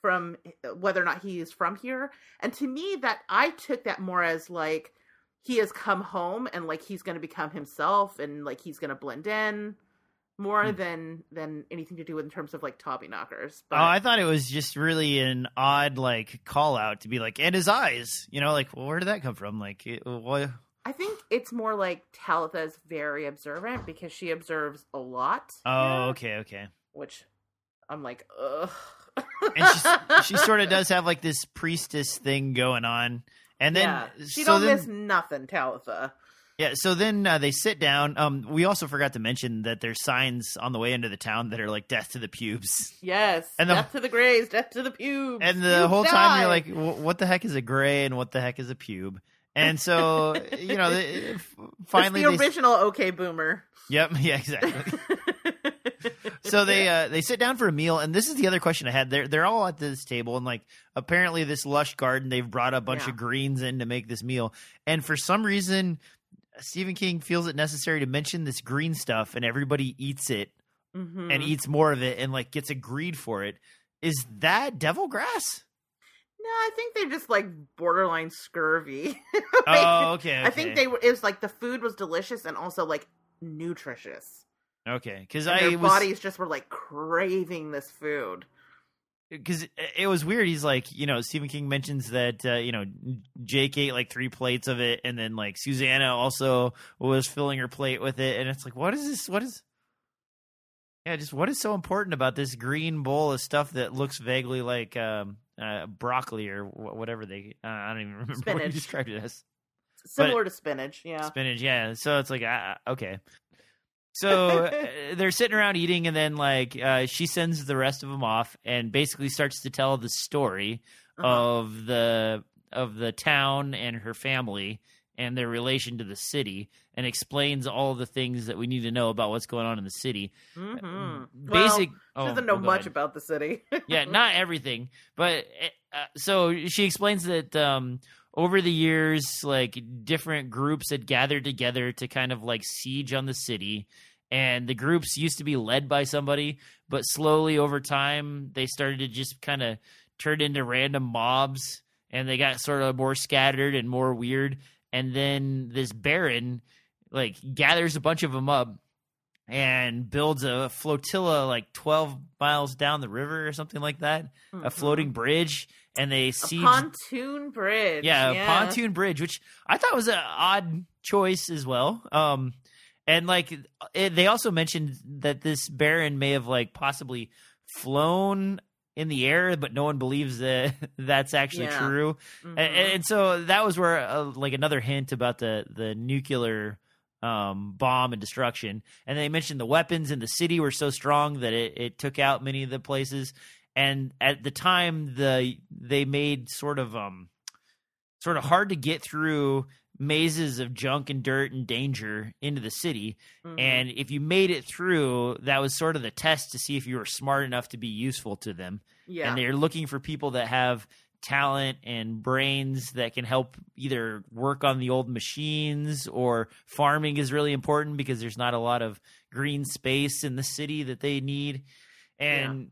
from whether or not he is from here. And to me, that I took that more as like he has come home and like he's going to become himself and like he's going to blend in more Hmm. than than anything to do with in terms of like Toby knockers. But Oh, I thought it was just really an odd like call out to be like, and his eyes, you know, like well, where did that come from? Like, it, what? I think it's more like Talitha is very observant because she observes a lot. Oh, okay, okay. Which I'm like, ugh. and she, she sort of does have like this priestess thing going on and then yeah. she so don't then, miss nothing, Talitha. Yeah so then uh, they sit down um we also forgot to mention that there's signs on the way into the town that are like death to the pubes Yes, And the- death to the grays, death to the pubes. and the Pubes whole time die. you're like what the heck is a gray and what the heck is a pube and so you know they, finally it's the they original OK Boomer. yep yeah exactly so they uh, they sit down for a meal, and this is the other question I had. They're they're all at this table, and like apparently this lush garden, they've brought a bunch Yeah. of greens in to make this meal, and for some reason, Stephen King feels it necessary to mention this green stuff, and everybody eats it Mhm. and eats more of it, and like gets agreed for it. Is that devil grass? No, I think they're just like borderline scurvy. Oh, okay, I think they were. It was like the food was delicious and also like nutritious. Okay, because I their was bodies just were like craving this food. Because it was weird. He's like, you know, Stephen King mentions that uh, you know Jake ate like three plates of it, and then like Susanna also was filling her plate with it, and it's like, what is this? What is? Yeah, just what is so important about this green bowl of stuff that looks vaguely like um, uh, broccoli or wh- whatever they? Uh, I don't even remember what you described it as. Similar to spinach, yeah. Spinach, yeah. So it's like, uh, okay. So uh, they're sitting around eating, and then like uh, she sends the rest of them off, and basically starts to tell the story Uh-huh. of the of the town and her family and their relation to the city, and explains all the things that we need to know about what's going on in the city. Mhm. Basic. Well, oh, she doesn't know well, much ahead. about the city. yeah, not everything, but uh, so she explains that um, over the years, like different groups had gathered together to kind of like siege on the city, and the groups used to be led by somebody, but slowly over time they started to just kind of turn into random mobs, and they got sort of more scattered and more weird, and then this baron like gathers a bunch of them up and builds a flotilla like 12 miles down the river or something like that a floating bridge and they Mm-hmm. A pontoon bridge. yeah, a pontoon bridge which i thought was an odd choice as well um and like it, they also mentioned that this baron may have like possibly flown in the air but no one believes that that's actually Yeah. true Mhm. and, and so that was where uh, like another hint about the the nuclear um, bomb and destruction. And they mentioned the weapons in the city were so strong that it, it took out many of the places. and at the time the they made sort of um sort of hard to get through mazes of junk and dirt and danger into the city Mhm. and if you made it through that was sort of the test to see if you were smart enough to be useful to them yeah, and they're looking for people that have talent and brains that can help either work on the old machines or farming is really important because there's not a lot of green space in the city that they need. And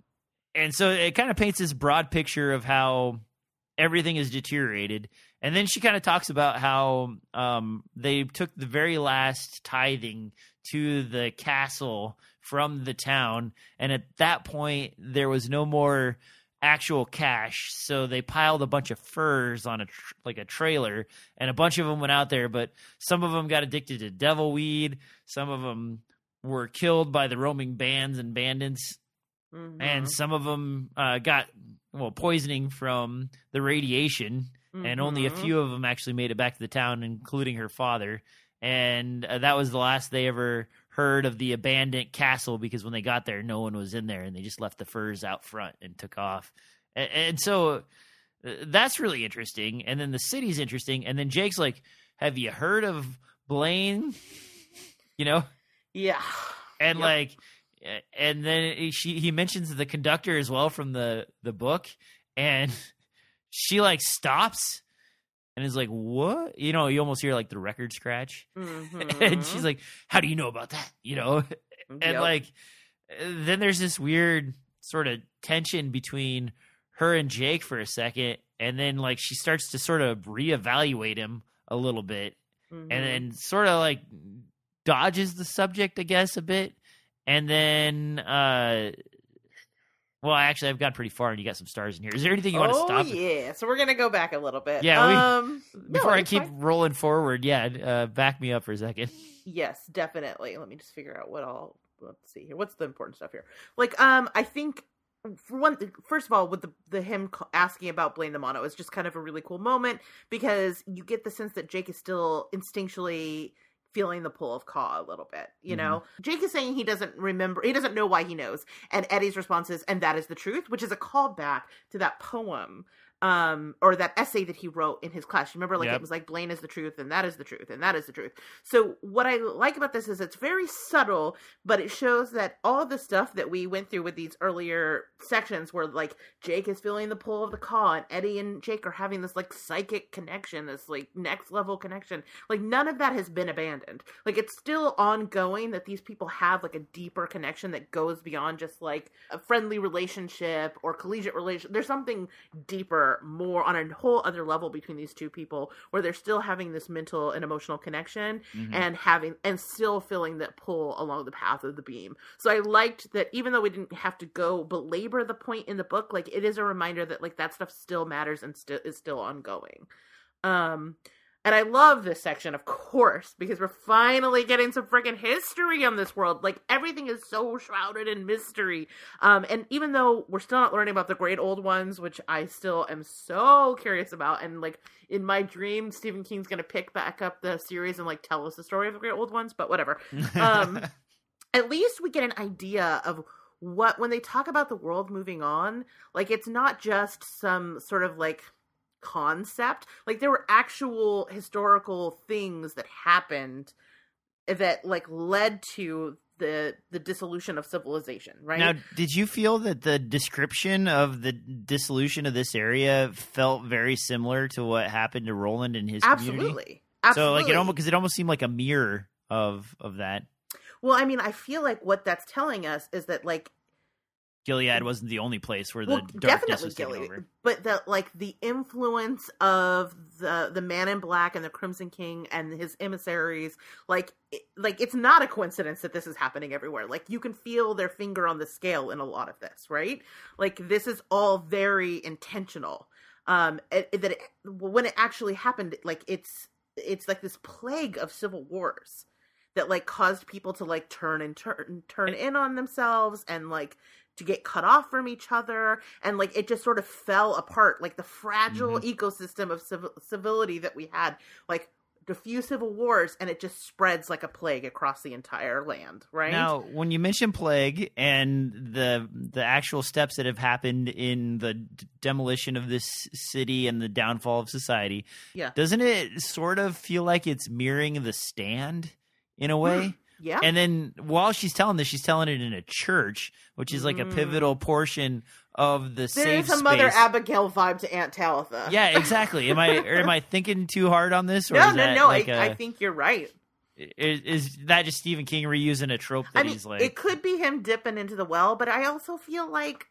and so it kind of paints this broad picture of how everything is deteriorated. And then she kind of talks about how um, they took the very last tithing to the castle from the town. And at that point there was no more actual cash so they piled a bunch of furs on a tr- like a trailer and a bunch of them went out there but some of them got addicted to devil weed some of them were killed by the roaming bands and bandits Mhm. and some of them uh, got well poisoning from the radiation and only a Mhm. few of them actually made it back to the town including her father and uh, that was the last they ever heard of the abandoned castle because when they got there no one was in there and they just left the furs out front and took off. And, and so uh, that's really interesting. And then the city's interesting. And then jake's like have you heard of blaine? You know? Yeah, and Yep. like and then she he mentions the conductor as well from the the book. And she like stops and is like what you know you almost hear like the record scratch and Mhm. she's like how do you know about that you know and Yep. like then there's this weird sort of tension between her and Jake for a second and then like she starts to sort of reevaluate him a little bit Mhm. and then sort of like dodges the subject, I guess, a bit. And then, uh, well, actually, I've got pretty far, and you got some stars in here. Is there anything you want to stop? oh stop yeah, so we're gonna go back a little bit. Yeah, we- um, before no, I keep fine. rolling forward? Yeah, uh, back me up for a second. Yes, definitely. Let me just figure out what all. Let's see here. What's the important stuff here? Like, um, I think for one, first of all, with the the him asking about Blaine the Mono is just kind of a really cool moment because you get the sense that Jake is still instinctually feeling the pull of Ka a little bit. You mm-hmm. know, Jake is saying he doesn't remember, he doesn't know why he knows, and Eddie's response is, "And that is the truth," which is a callback to that poem um or that essay that he wrote in his class. You remember like Yep. it was like Blaine is the truth and that is the truth and that is the truth. So what I like about this is it's very subtle, but it shows that all the stuff that we went through with these earlier sections where like Jake is feeling the pull of the call and Eddie and Jake are having this like psychic connection, this like next level connection. Like none of that has been abandoned. Like it's still ongoing that these people have like a deeper connection that goes beyond just like a friendly relationship or collegiate relation. There's something deeper, more on a whole other level between these two people where they're still having this mental and emotional connection Mhm. and having and still feeling that pull along the path of the beam. So I liked that even though we didn't have to go belabor the point in the book, like it is a reminder that like that stuff still matters and still is still ongoing. Um and I love this section, of course, because we're finally getting some freaking history on this world. Like everything is so shrouded in mystery. Um, and even though we're still not learning about the great old ones, which I still am so curious about, and like in my dream, Stephen King's gonna pick back up the series and like tell us the story of the great old ones, but whatever. um, At least we get an idea of what when they talk about the world moving on, like it's not just some sort of like concept. Like there were actual historical things that happened that like led to the the dissolution of civilization, right? Now, did you feel that the description of the dissolution of this area felt very similar to what happened to Roland and his community? Absolutely. Absolutely. So, like, it almost because it almost seemed like a mirror of of that. Well, I mean, I feel like what that's telling us is that like Gilead wasn't the only place where the well, darkness was taken Gilly, over. but the like the influence of the the Man in Black and the Crimson King and his emissaries, like it, like it's not a coincidence that this is happening everywhere. Like you can feel their finger on the scale in a lot of this, right? Like this is all very intentional. Um, it, it- that it, when it actually happened, like it's it's like this plague of civil wars that like caused people to like turn and turn turn in on themselves and like to get cut off from each other and like it just sort of fell apart like the fragile mm-hmm. ecosystem of civil- civility that we had like diffuse civil wars and it just spreads like a plague across the entire land right Now, when you mention plague and the the actual steps that have happened in the d- demolition of this city and the downfall of society, Yeah. doesn't it sort of feel like it's mirroring the stand in a way? Hmm. Yeah And then while she's telling this, she's telling it in a church, which is like a Mm. pivotal portion of the there is a mother abigail vibe to aunt talitha yeah, exactly. Am I or am I thinking too hard on this? Or no no no like I a- I think you're right is, is that just Stephen King reusing a trope that I mean, he's like? it could be him dipping into the well, but I also feel like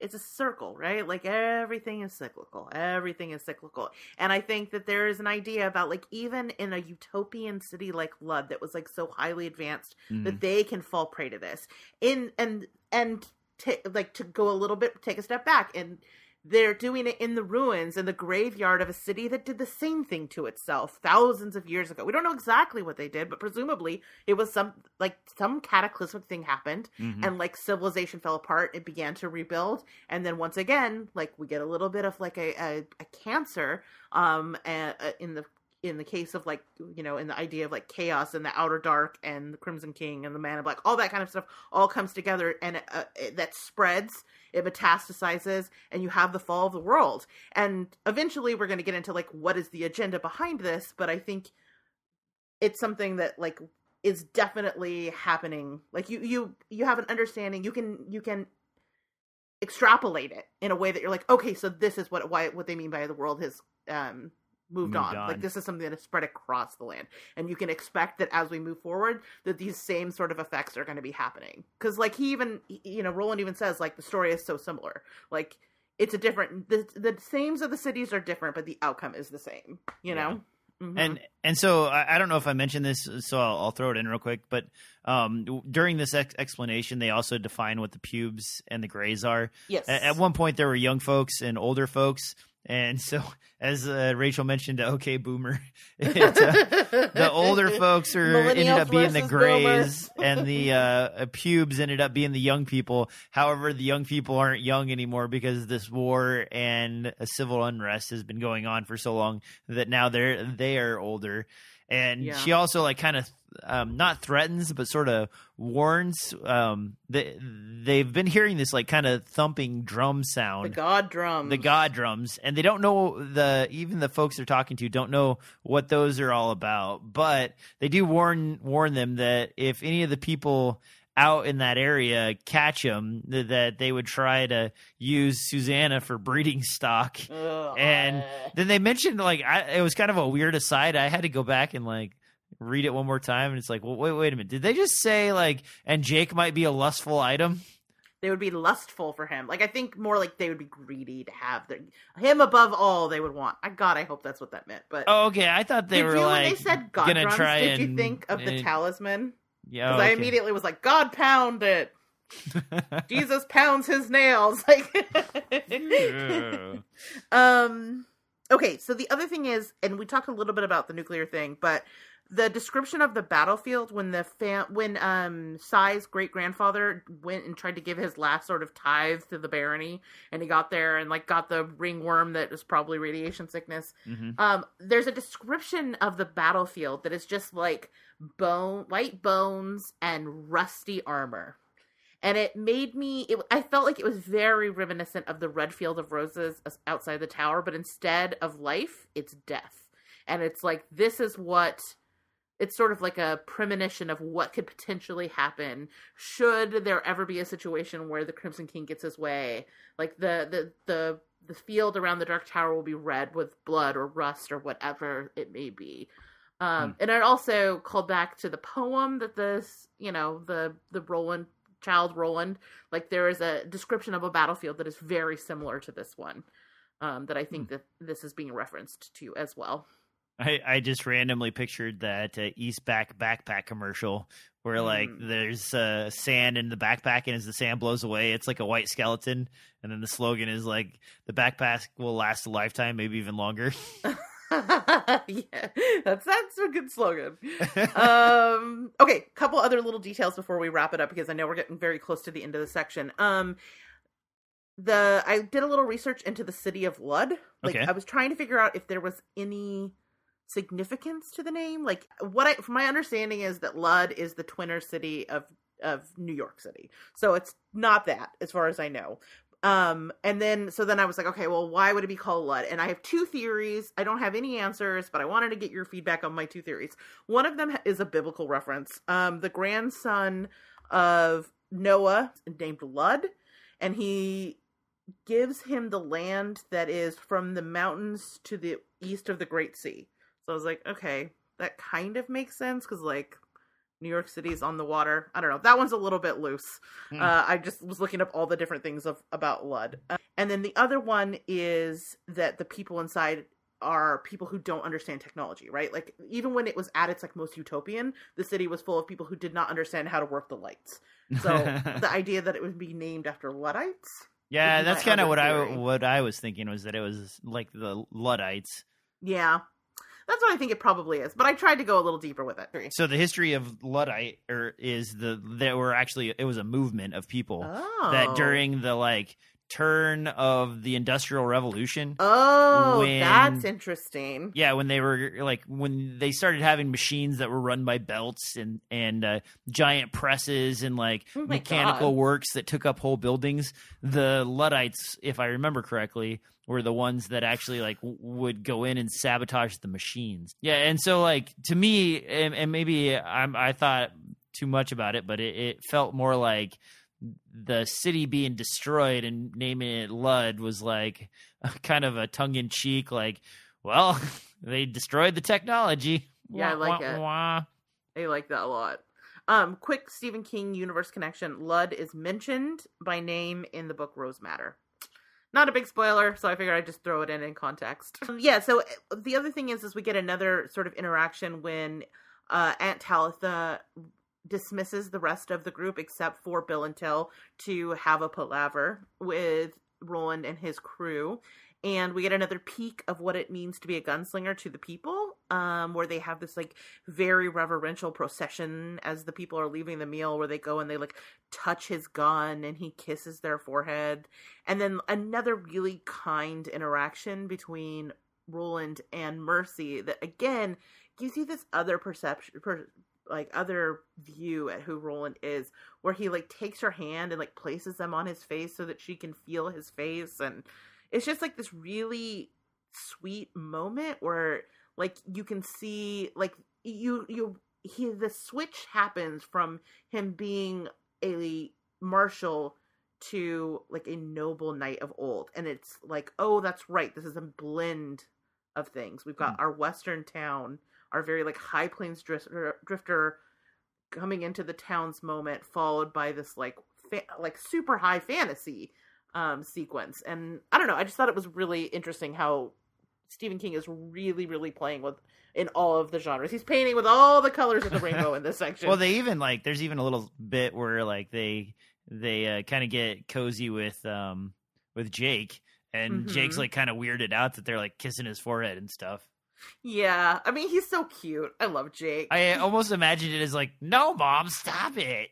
it's a circle, right? Like everything is cyclical. Everything is cyclical. And I think that there is an idea about like even in a utopian city like Lud that was like so highly advanced Mhm. that they can fall prey to this. In and and ta like to go a little bit take a step back and they're doing it in the ruins in the graveyard of a city that did the same thing to itself thousands of years ago. We don't know exactly what they did, but presumably it was some like some cataclysmic thing happened Mhm. and like civilization fell apart it began to rebuild and then once again like we get a little bit of like a a, a cancer um a, a- in the in the case of like you know in the idea of like chaos and the outer dark and the crimson king and the man in black all that kind of stuff all comes together and uh, it, that spreads it metastasizes and you have the fall of the world. And eventually we're going to get into like what is the agenda behind this but i think it's something that like is definitely happening. Like you you you have an understanding you can you can extrapolate it in a way that you're like okay so this is what why what they mean by the world has um moved, Moved on. on. like this is something that is spread across the land and you can expect that as we move forward that these same sort of effects are going to be happening because like he even you know roland even says like the story is so similar like it's a different the the names of the cities are different but the outcome is the same you Yeah. know Mhm. And and so I, I don't know if I mentioned this, so I'll, I'll throw it in real quick. But um, during this ex- explanation, they also define what the pubes and the grays are. yes A- At one point, there were young folks and older folks, and so as uh, Rachel mentioned, okay, boomer, it, uh, the older folks are ended up being the grays, and the uh, uh, pubes ended up being the young people. However, the young people aren't young anymore because this war and a civil unrest has been going on for so long that now they're they are older. And Yeah. she also like kind of um, not threatens, but sort of warns. Um, they they've been hearing this like kind of thumping drum sound the god drums the god drums and they don't know the even the folks they're talking to don't know what those are all about but they do warn warn them that if any of the people out in that area catch them that they would try to use Susanna for breeding stock Ugh. and then they mentioned like I, it was kind of a weird aside I had to go back and like read it one more time and it's like well wait wait a minute did they just say like and Jake might be a lustful item they would be lustful for him. Like I think more like they would be greedy to have the, him above all. They would want. I God, I hope that's what that meant. But oh okay I thought they were you like when they said God gonna drums? try did you think of the and- talisman? Yeah Because I immediately was like, God pound it. Jesus pounds his nails. Like, um, okay. So the other thing is, and we talked a little bit about the nuclear thing, but the description of the battlefield when the fam- when um Sai's great grandfather went and tried to give his last sort of tithe to the barony, and he got there and like got the ringworm that was probably radiation sickness. Mhm. Um, there's a description of the battlefield that is just like bone, white bones and rusty armor, and it made me. It, I felt like it was very reminiscent of the red field of roses outside the tower, but instead of life, it's death, and it's like this is what. It's sort of like a premonition of what could potentially happen should there ever be a situation where the Crimson King gets his way. Like the the the the field around the Dark Tower will be red with blood or rust or whatever it may be. Um, And it also called back to the poem that this, you know, the the Roland child Roland, like there is a description of a battlefield that is very similar to this one. Um, that I think that this is being referenced to as well. I, I just randomly pictured that uh, Eastpak backpack commercial where like Mm. there's uh, sand in the backpack and as the sand blows away, it's like a white skeleton, and then the slogan is like the backpack will last a lifetime, maybe even longer. yeah, that's that's a good slogan. um okay couple other little details before we wrap it up because i know we're getting very close to the end of the section um the i did a little research into the city of lud like Okay. i was trying to figure out if there was any significance to the name. Like what I from my understanding is that Lud is the twinner city of of New York City. So it's not that as far as I know. Um and then so then I was like, okay, well why would it be called Lud? And I have two theories. I don't have any answers, but I wanted to get your feedback on my two theories. One of them is a biblical reference. Um the grandson of Noah named Lud and he gives him the land that is from the mountains to the east of the Great Sea. So I was like, okay, that kind of makes sense because like New York City's on the water. I don't know. That one's a little bit loose. Hmm. Uh, I just was looking up all the different things of about Lud, uh, and then the other one is that the people inside are people who don't understand technology, right? Like even when it was at its like most utopian, the city was full of people who did not understand how to work the lights. So the idea that it would be named after Luddites yeah, that's kind of what I what I was thinking was that it was like the Luddites. Yeah. That's what I think it probably is. But I tried to go a little deeper with it. So the history of Luddite or is the there were actually it was a movement of people Oh. that during the like turn of the industrial revolution Oh, when- that's interesting. yeah when they were like when they started having machines that were run by belts and and uh, giant presses and like Oh mechanical God. works that took up whole buildings the luddites if i remember correctly were the ones that actually like w- would go in and sabotage the machines yeah and so like to me and, and maybe i'm i thought too much about it but it, it felt more like the city being destroyed and naming it Lud was like kind of a tongue in cheek, like, well, they destroyed the technology. Yeah, I like wah, it. wah. I like that a lot. Um, quick Stephen King universe connection. Lud is mentioned by name in the book Rose Madder. Not a big spoiler, so I figured I'd just throw it in in context. Um, yeah, so uh, the other thing is, is we get another sort of interaction when uh, Aunt Talitha dismisses the rest of the group except for Bill and Till to have a palaver with Roland and his crew. And we get another peek of what it means to be a gunslinger to the people, um, where they have this like very reverential procession as the people are leaving the meal, where they go and they like touch his gun and he kisses their forehead. And then another really kind interaction between Roland and Mercy that again gives you this other perception, per, like other view at who Roland is, where he like takes her hand and like places them on his face so that she can feel his face, and it's just like this really sweet moment where like you can see like you you he the switch happens from him being a marshal to like a noble knight of old. And it's like oh that's right. This is a blend of things. We've got our western town our very like high plains drifter, drifter coming into the town's moment followed by this like fa- like super high fantasy um sequence. And i don't know. I just thought it was really interesting how stephen king is really really playing with in all of the genres he's painting with all the colors of the rainbow in this section Well, they even like there's even a little bit where like they they uh, kind of get cozy with um with Jake, and Mhm. Jake's like kind of weirded out that they're like kissing his forehead and stuff. yeah i mean he's so cute i love jake I almost imagined it as like, no, mom, stop it.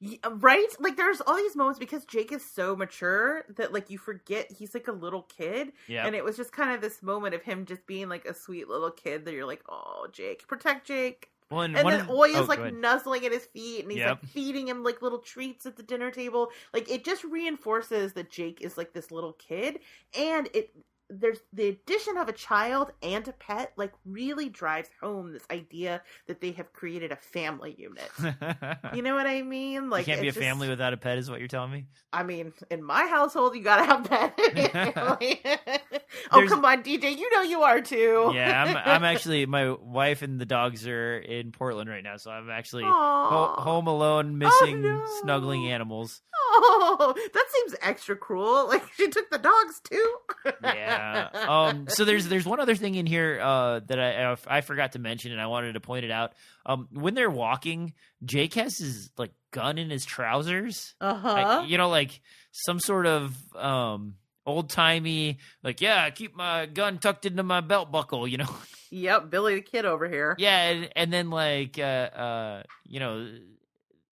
Yeah, uh, right? Like there's all these moments because Jake is so mature that like you forget he's like a little kid. Yeah, And it was just kind of this moment of him just being like a sweet little kid that you're like, oh, Jake, protect Jake. well, and And then Oy is oh, like nuzzling at his feet and he's Yep. like feeding him like little treats at the dinner table. Like it just reinforces that Jake is like this little kid. And it there's the addition of a child and a pet like really drives home this idea that they have created a family unit. You know what I mean? Like you can't be a just- family without a pet, is what you're telling me. I mean, in my household, you gotta have pet. oh, come on, DJ, you know you are too. Yeah, I'm. I'm actually. My wife and the dogs are in Portland right now, so I'm actually ho- home alone, oh, missing no. snuggling animals. Oh, that seems extra cruel. Like she took the dogs too. yeah. Um. So there's there's one other thing in here uh, that I I forgot to mention, and I wanted to point it out. Um, when they're walking, Jake has his like gun in his trousers. Uh Like, huh. you know, like some sort of um old timey, like yeah, I keep my gun tucked into my belt buckle. You know. Yep, Billy the Kid over here. yeah, and, and then like uh uh you know.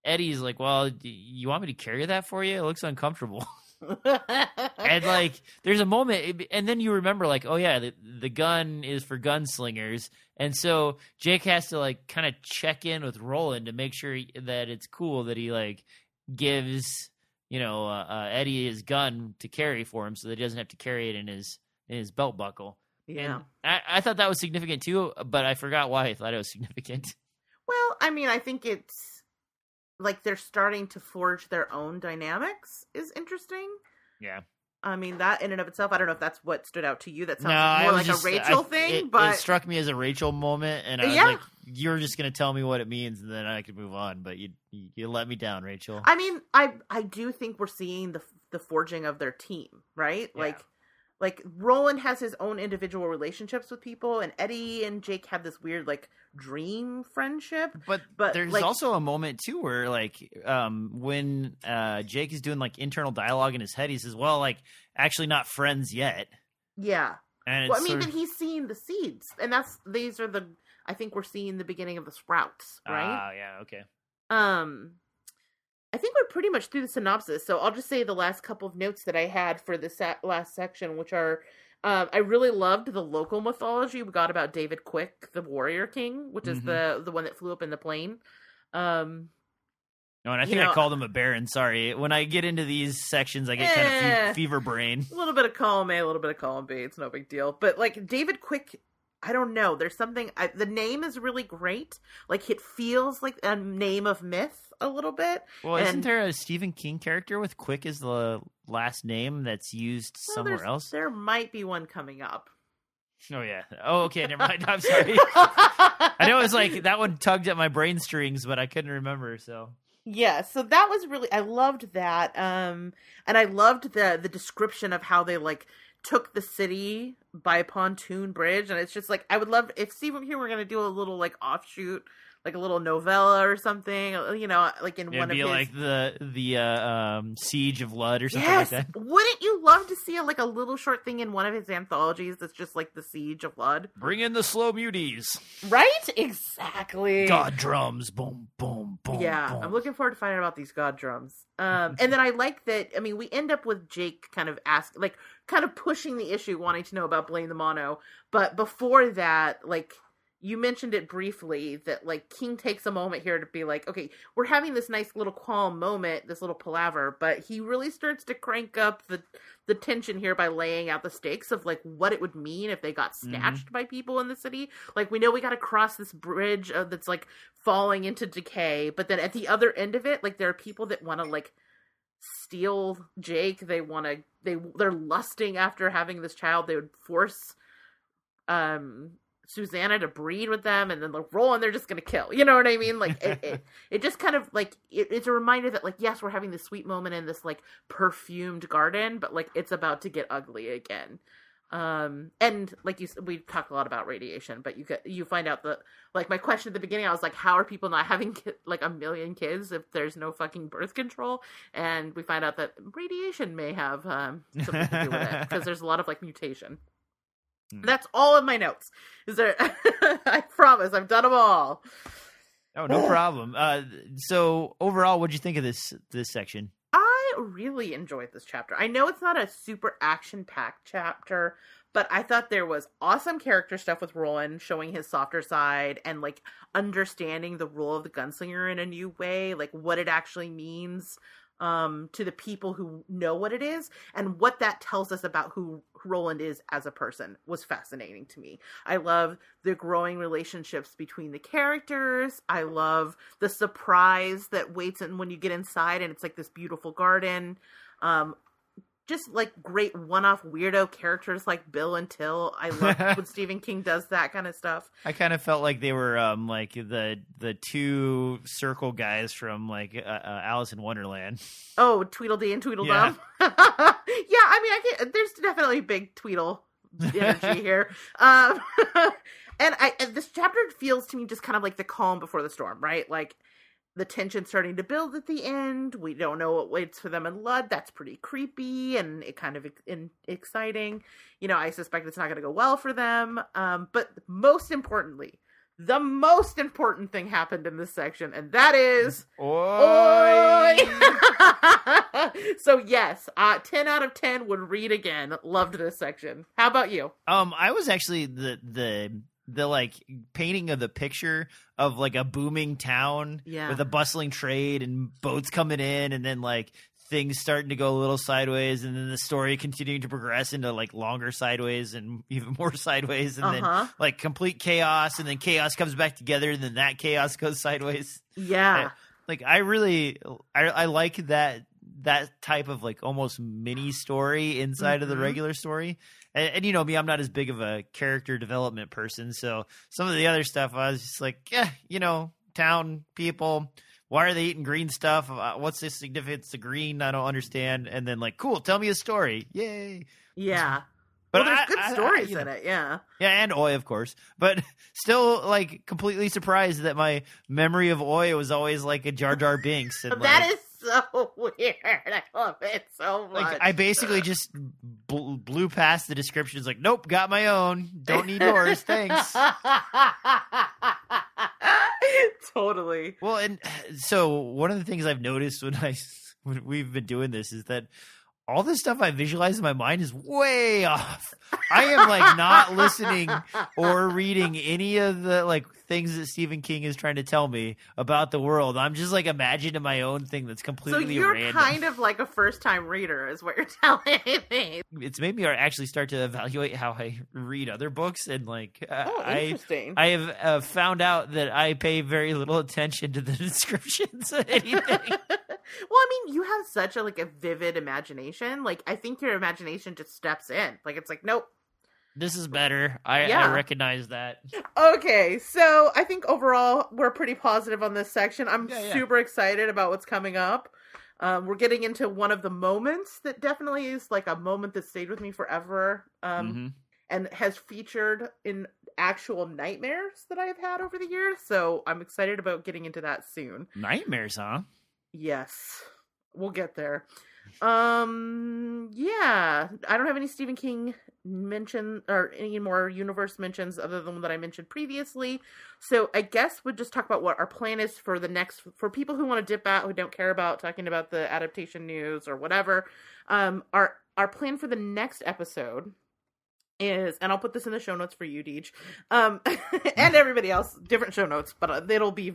Eddie's like, well, you want me to carry that for you? It looks uncomfortable. and like there's a moment and then you remember like oh yeah the, the gun is for gunslingers and so jake has to like kind of check in with roland to make sure he, that it's cool that he like gives you know uh, uh, eddie his gun to carry for him so that he doesn't have to carry it in his in his belt buckle yeah. I, I thought that was significant too but i forgot why i thought it was significant Well, I mean, I think it's like they're starting to forge their own dynamics is interesting. yeah I mean, that in and of itself, I don't know if that's what stood out to you. That sounds no, more like just- a Rachel I- thing, it, but it struck me as a Rachel moment, and I was Yeah. like, "You're just gonna tell me what it means, and then I could move on." But you you, you let me down, Rachel. I mean, I I do think we're seeing the the forging of their team, right? Yeah. Like like Roland has his own individual relationships with people and Eddie and Jake have this weird like dream friendship. but but, there's like- also a moment too where like um when uh Jake is doing like internal dialogue in his head, he says, "Well, like actually not friends yet." Yeah. And it's Well, I mean, of- he's seeing the seeds and that's these are the I think we're seeing the beginning of the sprouts, right? ah yeah okay Um, I think we're pretty much through the synopsis, so I'll just say the last couple of notes that I had for this sa- last section, which are, um, I really loved the local mythology we got about David Quick, the Warrior King, which is Mhm. the the one that flew up in the plane. Um, No, and I You think I called him a baron. Sorry, when I get into these sections, I get kind of Eh. fe- fever brain. a little bit of column A, a little bit of column B. It's no big deal, but like David Quick. I don't know. There's something. I, the name is really great. Like it feels like a name of myth a little bit. Well, isn't there a Stephen King character with "Quick" as the last name that's used Well, somewhere else? There might be one coming up. Oh yeah. Oh okay. Never mind. I'm sorry. I know it was like that one tugged at my brain strings, but I couldn't remember. So yeah so that was really i loved that um and i loved the the description of how they like took the city by pontoon bridge and it's just like i would love if stephen here we're gonna do a little like offshoot like a little novella or something you know like in it'd one of his like the the uh, um, Siege of Lud or something yes like that. wouldn't you love to see a, like a little short thing in one of his anthologies that's just like the siege of lud Bring in the slow muties. right exactly God drums. Boom, boom, boom. yeah boom. i'm looking forward to finding out about these god drums um and then i like that i mean we end up with jake kind of ask like kind of pushing the issue wanting to know about Blaine the mono but before that like you mentioned it briefly that like king takes a moment here to be like okay we're having this nice little calm moment this little palaver but he really starts to crank up the the tension here by laying out the stakes of like what it would mean if they got snatched by people in the city. Like we know we got to cross this bridge uh, that's like falling into decay but then at the other end of it like there are people that want to like steal jake. They want to they they're lusting after having this child. They would force um Susannah to breed with them and then like Roland they're just gonna kill. You know what I mean? Like it, it, it just kind of like it, it's a reminder that like yes, we're having this sweet moment in this like perfumed garden, but like it's about to get ugly again. Um and like you we talked a lot about radiation, but you get you find out that like my question at the beginning, I was like, how are people not having ki- like a million kids if there's no fucking birth control? And we find out that radiation may have um something to do with it because there's a lot of like mutation. Hmm. That's all of my notes. Is there? I promise, I've done them all. Oh, no problem. Uh, so overall, what'd you think of this this section? I really enjoyed this chapter. I know it's not a super action packed chapter, but I thought there was awesome character stuff with Roland showing his softer side and like understanding the role of the gunslinger in a new way, like what it actually means um to the people who know what it is and what that tells us about who Roland is as a person was fascinating to me. I love the growing relationships between the characters. I love the surprise that waits and when you get inside and it's like this beautiful garden. Um just like great one-off weirdo characters like Bill and Till. I love when Stephen King does that kind of stuff. I kind of felt like they were um, like the the two circle guys from like uh, uh, Alice in Wonderland. Oh, Tweedledee and Tweedledum. Yeah. Yeah, I mean, I can, there's definitely big Tweedle energy here. Um, and I and this chapter feels to me just kind of like the calm before the storm, right? Like the tension starting to build at the end. We don't know what waits for them in Lud. That's pretty creepy and it kind of in, exciting. You know, I suspect it's not going to go well for them. Um, but most importantly, the most important thing happened in this section, and that is Oy! Oy! so yes, uh, ten out of ten would read again. Loved this section. How about you? Um, I was actually the the the like painting of the picture of like a booming town Yeah. with a bustling trade and boats coming in, and then like things starting to go a little sideways, and then the story continuing to progress into like longer sideways and even more sideways, and Uh then like complete chaos, and then chaos comes back together, and then that chaos goes sideways. Yeah. Like I really, I I like that that type of like almost mini story inside of the Mhm. regular story. And, and you know me, I'm not as big of a character development person, so some of the other stuff I was just like, yeah, you know, town people. Why are they eating green stuff? Uh, What's the significance of green? I don't understand. And then like, cool, tell me a story. Yay! Yeah. But well, there's I- good I- I- stories you in know. it. Yeah. Yeah, and Oy, of course. But still, like, completely surprised that my memory of Oy was always like a Jar Jar Binks. And, that like, is so weird. I love it so much. like I basically just bl- blew past the descriptions. Like, nope, got my own. Don't need yours. Thanks. totally. Well, and so one of the things I've noticed when I when we've been doing this is that all the stuff I visualize in my mind is way off. I am like not listening or reading any of the like things that Stephen King is trying to tell me about the world. I'm just like imagining my own thing that's completely So you're random. kind of like a first time reader, is what you're telling me. It's made me actually start to evaluate how I read other books and like uh, Oh, I interesting. I have uh, found out that I pay very little attention to the descriptions of anything. well, I mean, you have such a like a vivid imagination. Like, I think your imagination just steps in. Like, it's like, nope. This is better. I, Yeah. I recognize that. Okay, so I think overall we're pretty positive on this section. I'm Yeah, yeah. super excited about what's coming up. Um, we're getting into one of the moments that definitely is like a moment that stayed with me forever, um, Mhm. and has featured in actual nightmares that I have had over the years. So I'm excited about getting into that soon. Nightmares, huh? Yes, we'll get there. Um, yeah, I don't have any Stephen King mention or any more universe mentions other than that I mentioned previously. So I guess we'll just talk about what our plan is for the next for people who want to dip out who don't care about talking about the adaptation news or whatever. Um, our our plan for the next episode is, and I'll put this in the show notes for you, Deej, um, and everybody else, different show notes, but it'll be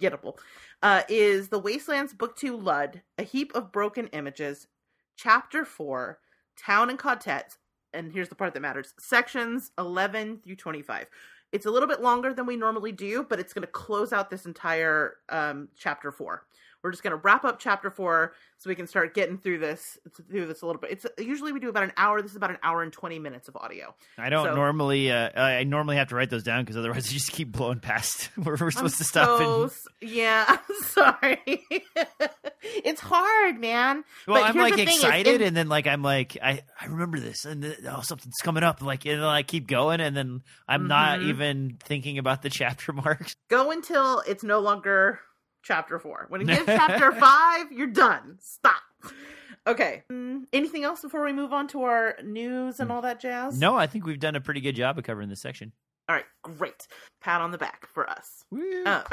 gettable. Uh, is the Wastelands Book Two Lud, a heap of broken images, Chapter Four, Town and Ka-Tet, and here's the part that matters: sections eleven through twenty-five. It's a little bit longer than we normally do, but it's going to close out this entire um, chapter four. We're just going to wrap up chapter four so we can start getting through this through this a little bit. It's usually we do about an hour. This is about an hour and twenty minutes of audio. I don't So- normally. Uh, I normally have to write those down because otherwise, I just keep blowing past where we're supposed I'm to stop. so and, yeah, I'm sorry. it's hard, man. well, but I'm like the excited, in- and then like I'm like I I remember this, and then, oh something's coming up, like and then I keep going, and then I'm not Mhm. even thinking about the chapter marks. Go until it's no longer chapter four. When it gets chapter five, you're done. Stop. Okay. Mm, anything else before we move on to our news and all that jazz? No, I think we've done a pretty good job of covering this section. All right, great. Pat on the back for us. Woo. Uh,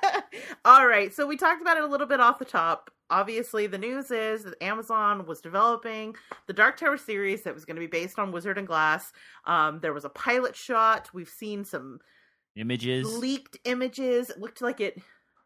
all right, so we talked about it a little bit off the top. Obviously, the news is that Amazon was developing the Dark Tower series that was going to be based on Wizard and Glass. Um, there was a pilot shot. We've seen some Images. leaked images. It looked like it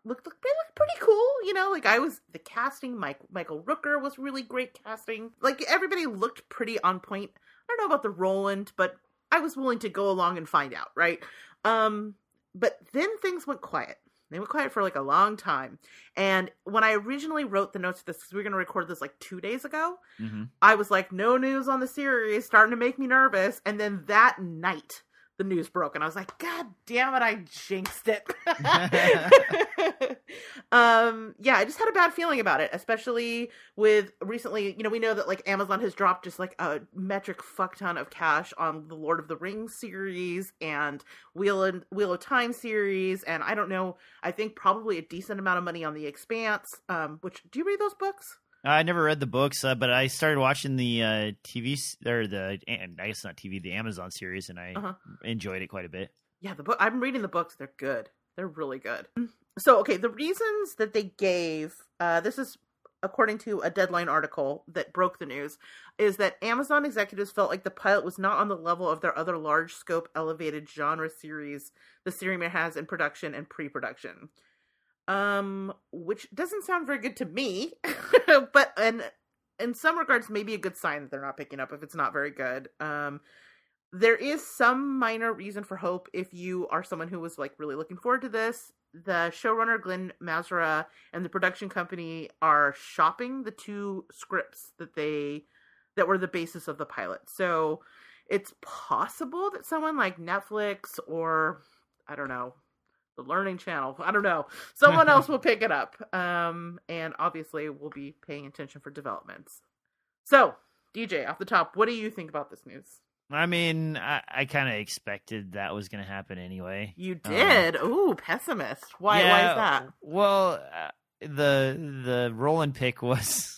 looked, looked, it looked pretty cool. You know, like I was the casting. Mike Michael Rooker was really great casting. Like everybody looked pretty on point. I don't know about the Roland, but I was willing to go along and find out. Right. Um, but then things went quiet. They went quiet for like a long time. And when I originally wrote the notes for this, because we were going to record this like two days ago, hmm I was like, no news on the series, starting to make me nervous. And then that night, the news broke, and I was like, God damn it, I jinxed it. um, yeah, I just had a bad feeling about it, especially with recently, you know, we know that like Amazon has dropped just like a metric fuck ton of cash on the Lord of the Rings series and Wheel and Wheel of Time series, and I don't know, I think probably a decent amount of money on The Expanse. Um, which do you read those books? I never read the books, uh, but I started watching the uh, TV or the and I guess not TV, the Amazon series, and I Uh-huh. enjoyed it quite a bit. Yeah, the book. I'm reading the books. They're good. They're really good. So, okay, the reasons that they gave. Uh, this is according to a deadline article that broke the news, is that Amazon executives felt like the pilot was not on the level of their other large scope elevated genre series the series it has in production and pre production. Um, which doesn't sound very good to me, but and in some regards, maybe a good sign that they're not picking up if it's not very good. Um, there is some minor reason for hope if you are someone who was like really looking forward to this. The showrunner Glen Mazzara and the production company are shopping the two scripts that they that were the basis of the pilot. So it's possible that someone like Netflix or I don't know, the Learning Channel, I don't know, someone else will pick it up. Um, and obviously we'll be paying attention for developments. So, DJ, off the top, what do you think about this news? I mean, I, I kind of expected that was going to happen anyway. You Um, did. Ooh, pessimist. Why? why is that? Well, uh, the the Roland pick was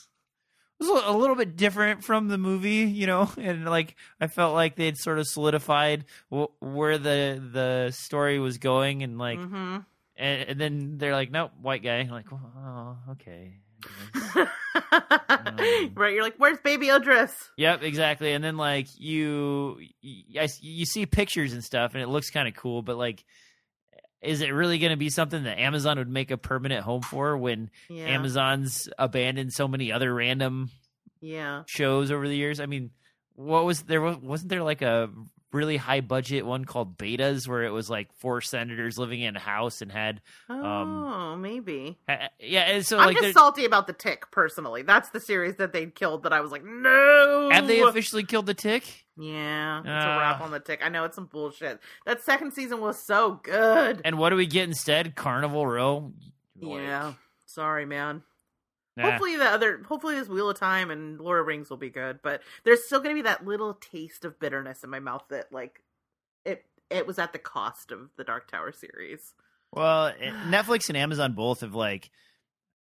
was a little bit different from the movie, you know, and like I felt like they'd sort of solidified w- where the the story was going, and like, hmm and, and then they're like, nope, white guy. I'm like, oh, okay. right, you're like, where's Baby Idris? Yep, exactly. And then like you, you, you see pictures and stuff, and it looks kind of cool. But like, is it really going to be something that Amazon would make a permanent home for when Yeah, Amazon's abandoned so many other random yeah. shows over the years? I mean, what was there? wa- Wasn't there like a really high budget one called Betas, where it was like four senators living in a house and had, Oh, maybe. ha- yeah. And so I'm like, just salty about the Tick. Personally, that's the series that they killed. That I was like, no. have they officially killed the tick? Yeah, it's a wrap Ah. on the Tick. I know it's some bullshit. That second season was so good. And what do we get instead? Carnival Row. Like, yeah, sorry, man. Nah. Hopefully the other, hopefully this Wheel of Time and Lord of Rings will be good, but there's still going to be that little taste of bitterness in my mouth that like it it was at the cost of the Dark Tower series. Well, eh, Netflix and Amazon both have like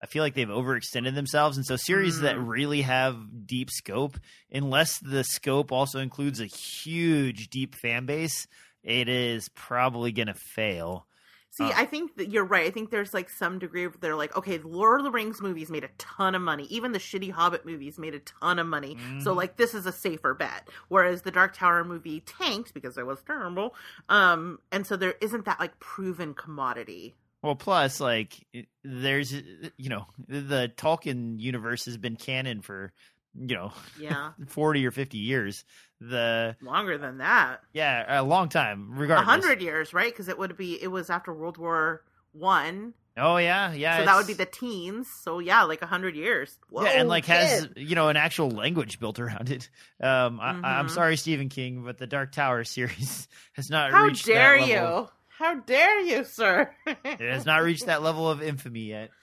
I feel like they've overextended themselves and so series that Mm. really have deep scope unless the scope also includes a huge deep fan base, it is probably going to fail. See, Uh. I think that you're right. I think there's like some degree of they're like, okay, the Lord of the Rings movies made a ton of money. Even the shitty Hobbit movies made a ton of money. So Mhm. like this is a safer bet. Whereas the Dark Tower movie tanked because it was terrible. Um, and so there isn't that like proven commodity. Well, plus like there's you know, the Tolkien universe has been canon for, you know, Yeah, 40 or 50 years. The longer than that. yeah, a long time A regardless. hundred years, right? Because it would be it was after World War One, Oh yeah, yeah. so that would be the teens. So yeah, like a hundred years. Whoa, yeah, and like has you know an actual language built around it. Um, I, I'm Mhm. sorry, Stephen King, but the Dark Tower series has not reached How reached dare you? How dare you, sir? It has not reached that level of infamy yet.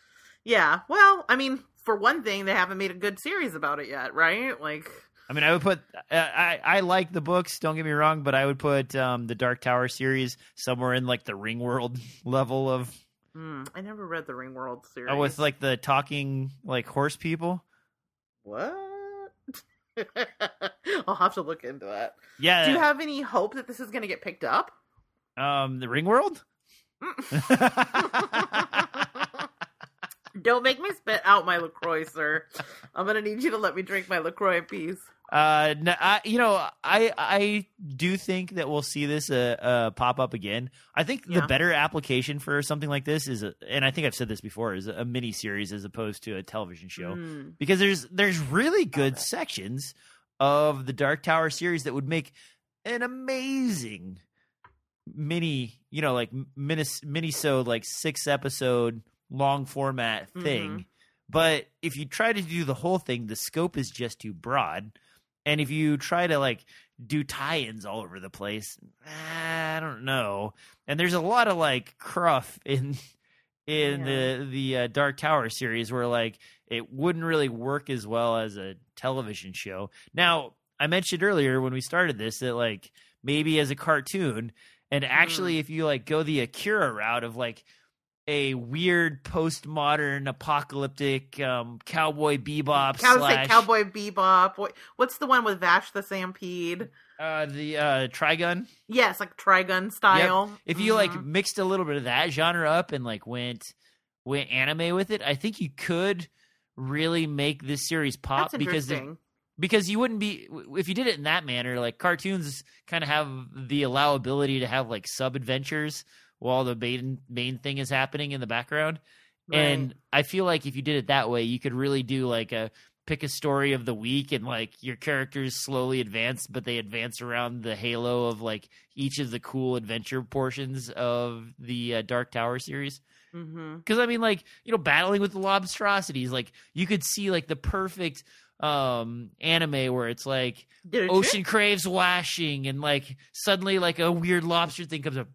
Yeah, well, I mean, for one thing, they haven't made a good series about it yet, right? Like, I mean, I would put I I, like the books. Don't get me wrong, but I would put um, the Dark Tower series somewhere in like the Ringworld level of hmm, I never read the Ringworld series. uh, with like the talking like horse people. what? I'll have to look into that. Yeah, Do you have any hope that this is going to get picked up? um the Ringworld. Don't make me spit out my Lacroix, sir. I'm gonna need you to let me drink my Lacroix in peace. Uh, no, I, you know, I I do think that we'll see this uh, uh pop up again. I think Yeah. the better application for something like this is, a, and I think I've said this before, is a mini series as opposed to a television show Hmm. because there's there's really good sections of the Dark Tower series that would make an amazing mini, you know, like mini mini so like six episode long format thing. Mhm. But if you try to do the whole thing, the scope is just too broad. And if you try to like do tie-ins all over the place, I don't know. And there's a lot of like cruff in in Yeah. the the uh, Dark Tower series where like it wouldn't really work as well as a television show. Now, I mentioned earlier when we started this that like maybe as a cartoon and actually if you like go the Akira route of like a weird postmodern apocalyptic um, cowboy bebop Cow- slash Cowboy Bebop. What, what's the one with Vash the Stampede? uh, the uh, Trigun. Yes, like Trigun style. If you like Mhm. mixed a little bit of that genre up and like went went anime with it, I think you could really make this series pop because the- because you wouldn't be if you did it in that manner like cartoons kind of have the allowability to have like sub adventures while the main main thing is happening in the background. And i feel like if you did it that way you could really do like a pick a story of the week and like your characters slowly advance but they advance around the halo of like each of the cool adventure portions of the uh, dark tower series. Because I mean, like you know, battling with the lobstrosities, like you could see like the perfect um anime where it's like ocean craves washing and like suddenly like a weird lobster thing comes up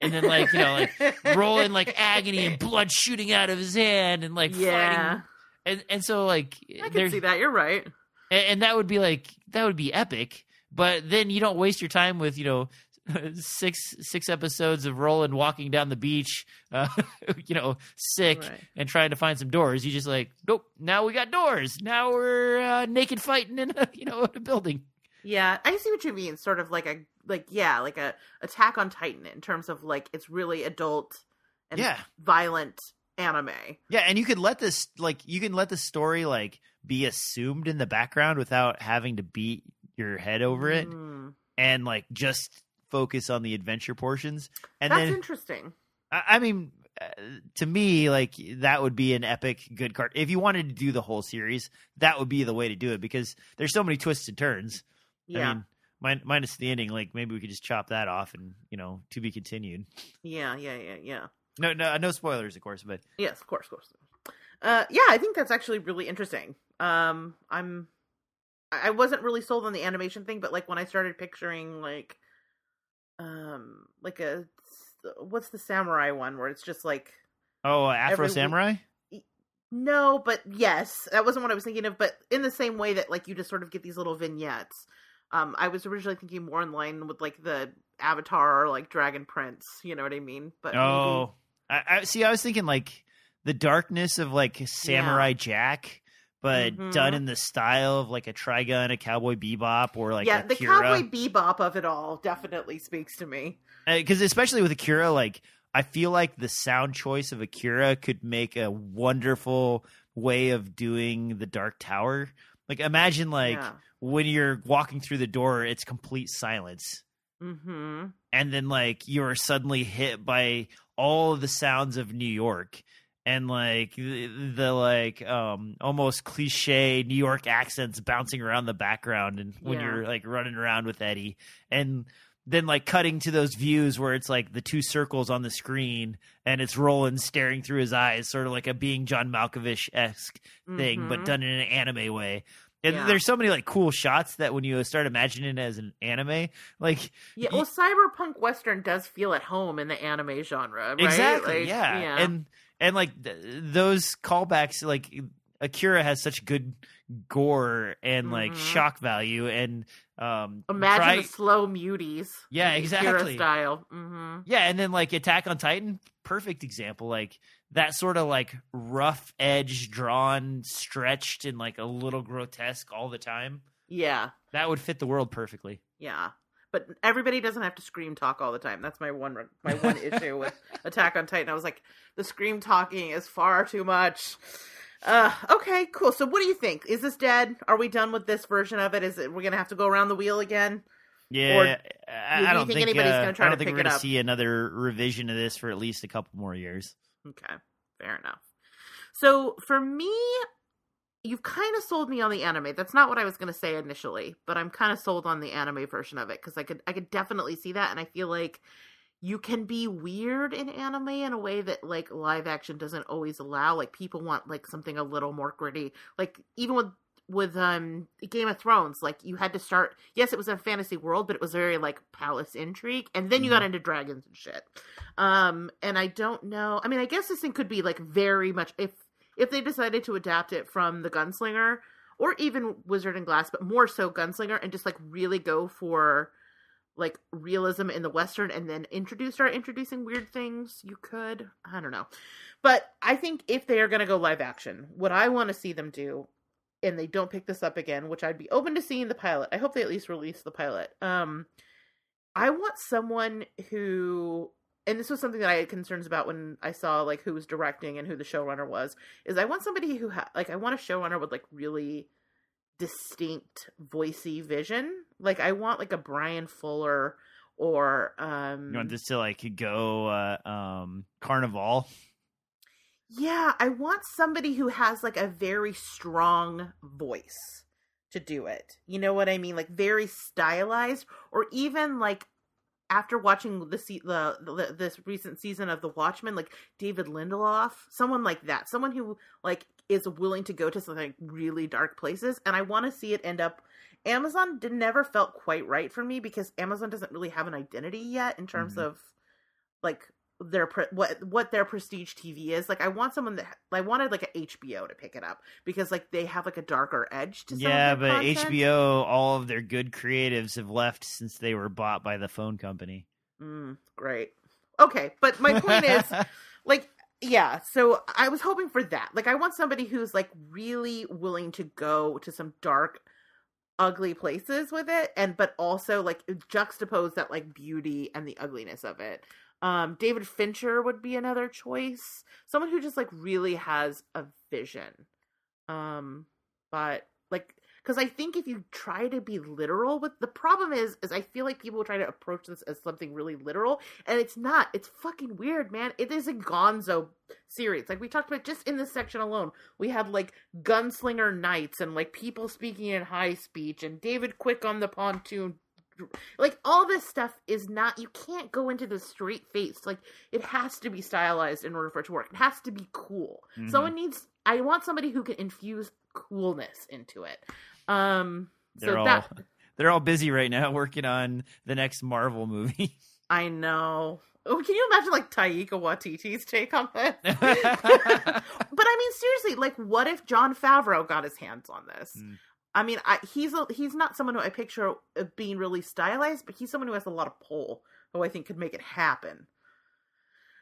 and then like you know like rolling like agony and blood shooting out of his hand and like yeah, fighting and and so like I can see that. You're right. and, and that would be like that would be epic but then you don't waste your time with you know six six episodes of Roland walking down the beach uh, you know sick Right. and trying to find some doors you just like nope now we got doors now we're uh, naked fighting in a, you know in a building Yeah, I see what you mean. Sort of like a like yeah, like a Attack on Titan in terms of like it's really adult and Yeah. violent anime. yeah and you could let this like you can let the story like be assumed in the background without having to beat your head over it Mm, and like just focus on the adventure portions and that's then interesting. I I mean, uh, to me, like that would be an epic good card. If you wanted to do the whole series, that would be the way to do it because there's so many twists and turns. Yeah, I mean, min- minus the ending, like maybe we could just chop that off and you know to be continued. yeah, yeah, yeah, yeah. No, no, no spoilers, of course, but Yes, of course, of course. Uh, yeah, I think that's actually really interesting. Um, I'm, I wasn't really sold on the animation thing, but like when I started picturing like, um, like a what's the samurai one where it's just like oh, Afro Every week- Samurai. no, but yes, that wasn't what I was thinking of. But in the same way that like you just sort of get these little vignettes. Um, I was originally thinking more in line with like the Avatar or like Dragon Prince. You know what I mean? But maybe- Oh, I, I see. I was thinking like the darkness of like Samurai Jack. But Mhm. done in the style of like a Trigun, a Cowboy Bebop, or like yeah, a the Kira. cowboy bebop of it all definitely speaks to me. because Uh, especially with Akira, like I feel like the sound choice of Akira could make a wonderful way of doing the Dark Tower. Like imagine like yeah. When you're walking through the door, it's complete silence, Mm-hmm. and then like you're suddenly hit by all of the sounds of New York. And like the, the like um almost cliche New York accents bouncing around the background, and when Yeah. you're like running around with Eddie, and then like cutting to those views where it's like the two circles on the screen and it's Roland staring through his eyes, sort of like a being John Malkovich esque thing, but Mhm. done in an anime way. And Yeah. there's so many like cool shots that when you start imagining it as an anime, like Yeah, well, cyberpunk western does feel at home in the anime genre, right? exactly, Like, yeah. and and like th- those callbacks, like Akira has such good gore and like Mhm. shock value, and um, imagine try- the slow muties. Yeah, in Akira exactly. Style. Mm-hmm. Yeah, and then like Attack on Titan, perfect example. Like that sort of like rough edge drawn, stretched, and like a little grotesque all the time. Yeah, That would fit the world perfectly. yeah. But everybody doesn't have to scream talk all the time. That's my one my one issue with Attack on Titan. I was like, the scream talking is far too much. Uh, okay, cool. So, what do you think? Is this dead? Are we done with this version of it? Is it we're gonna have to go around the wheel again? Yeah, Or I, do I don't think think, anybody's uh, gonna try I don't think pick we're gonna up? see another revision of this for at least a couple more years. Okay, fair enough. So for me, you've kind of sold me on the anime. That's not what I was going to say initially, but I'm kind of sold on the anime version of it because I could I could definitely see that, and I feel like you can be weird in anime in a way that like live action doesn't always allow. Like people want like something a little more gritty. Like even with with um Game of Thrones, like you had to start. Yes, it was a fantasy world, but it was very like palace intrigue, and then you Mhm. got into dragons and shit. Um, and I don't know. I mean, I guess this thing could be like very much if if they decided to adapt it from the Gunslinger or even Wizard and Glass, but more so Gunslinger, and just like really go for like realism in the western and then introduce start introducing weird things you could i don't know but i think if they are going to go live action what i want to see them do and they don't pick this up again which i'd be open to seeing the pilot i hope they at least release the pilot um i want someone who and this was something that i had concerns about when i saw like who was directing and who the showrunner was is i want somebody who ha- like i want a showrunner with like really distinct voicey vision. Like I want like a Bryan Fuller or um You want this to like go uh, um Carnival? Yeah, I want somebody who has like a very strong voice to do it. You know what I mean? Like very stylized or even like after watching the, se- the, the this recent season of The Watchmen, like David Lindelof, someone like that, someone who like is willing to go to some like really dark places, and I want to see it end up. Amazon did never felt quite right for me because Amazon doesn't really have an identity yet in terms Mhm. of like their pre- what what their prestige TV is. Like I want someone that I wanted like a HBO to pick it up because like they have like a darker edge to Yeah, but content. HBO, all of their good creatives have left since they were bought by the phone company. Mm, great. Okay, but my point is like yeah so i was hoping for that like i want somebody who's like really willing to go to some dark ugly places with it and but also like juxtapose that like beauty and the ugliness of it um david fincher would be another choice. Someone who just like really has a vision. Um but like because i think if you try to be literal with the problem is is i feel like people try to approach this as something really literal and it's not. It's fucking weird man. It is a gonzo series. Like we talked about just in this section alone we had like gunslinger knights and like people speaking in high speech and david quick on the pontoon like all this stuff is not you can't go into the straight face. Like it has to be stylized in order for it to work. It has to be cool. Mhm. someone needs i want somebody who can infuse coolness into it. Um They're so all that they're all busy right now working on the next Marvel movie. i know. Oh can you imagine like taika waititi's take on this but i mean seriously like what if jon favreau got his hands on this? Mm. I mean I, he's a, he's not someone who i picture of being really stylized but he's someone who has a lot of pull who i think could make it happen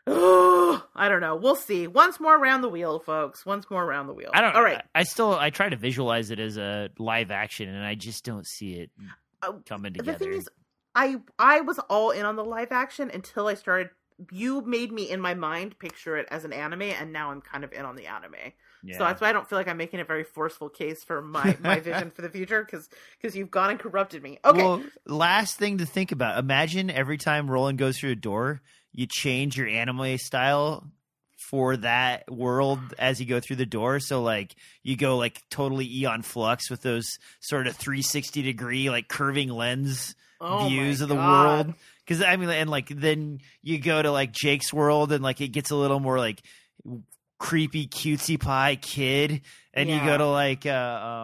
I don't know. We'll see. Once more around the wheel, folks. Once more around the wheel. I don't. All right. I, I still I try to visualize it as a live action, and I just don't see it Oh, coming the together. thing is, I I was all in on the live action until I started. You made me in my mind picture it as an anime, and now I'm kind of in on the anime. yeah. So that's why I don't feel like I'm making a very forceful case for my my vision for the future because because you've gone and corrupted me. Okay, Well, last thing to think about. Imagine every time Roland goes through a door, you change your anime style for that world as you go through the door. So like you go like totally Aeon Flux with those sort of 360 degree like curving lens Oh views of the God. world. Because I mean, and like then you go to like Jake's world, and like it gets a little more like creepy cutesy pie kid, and you go to like uh,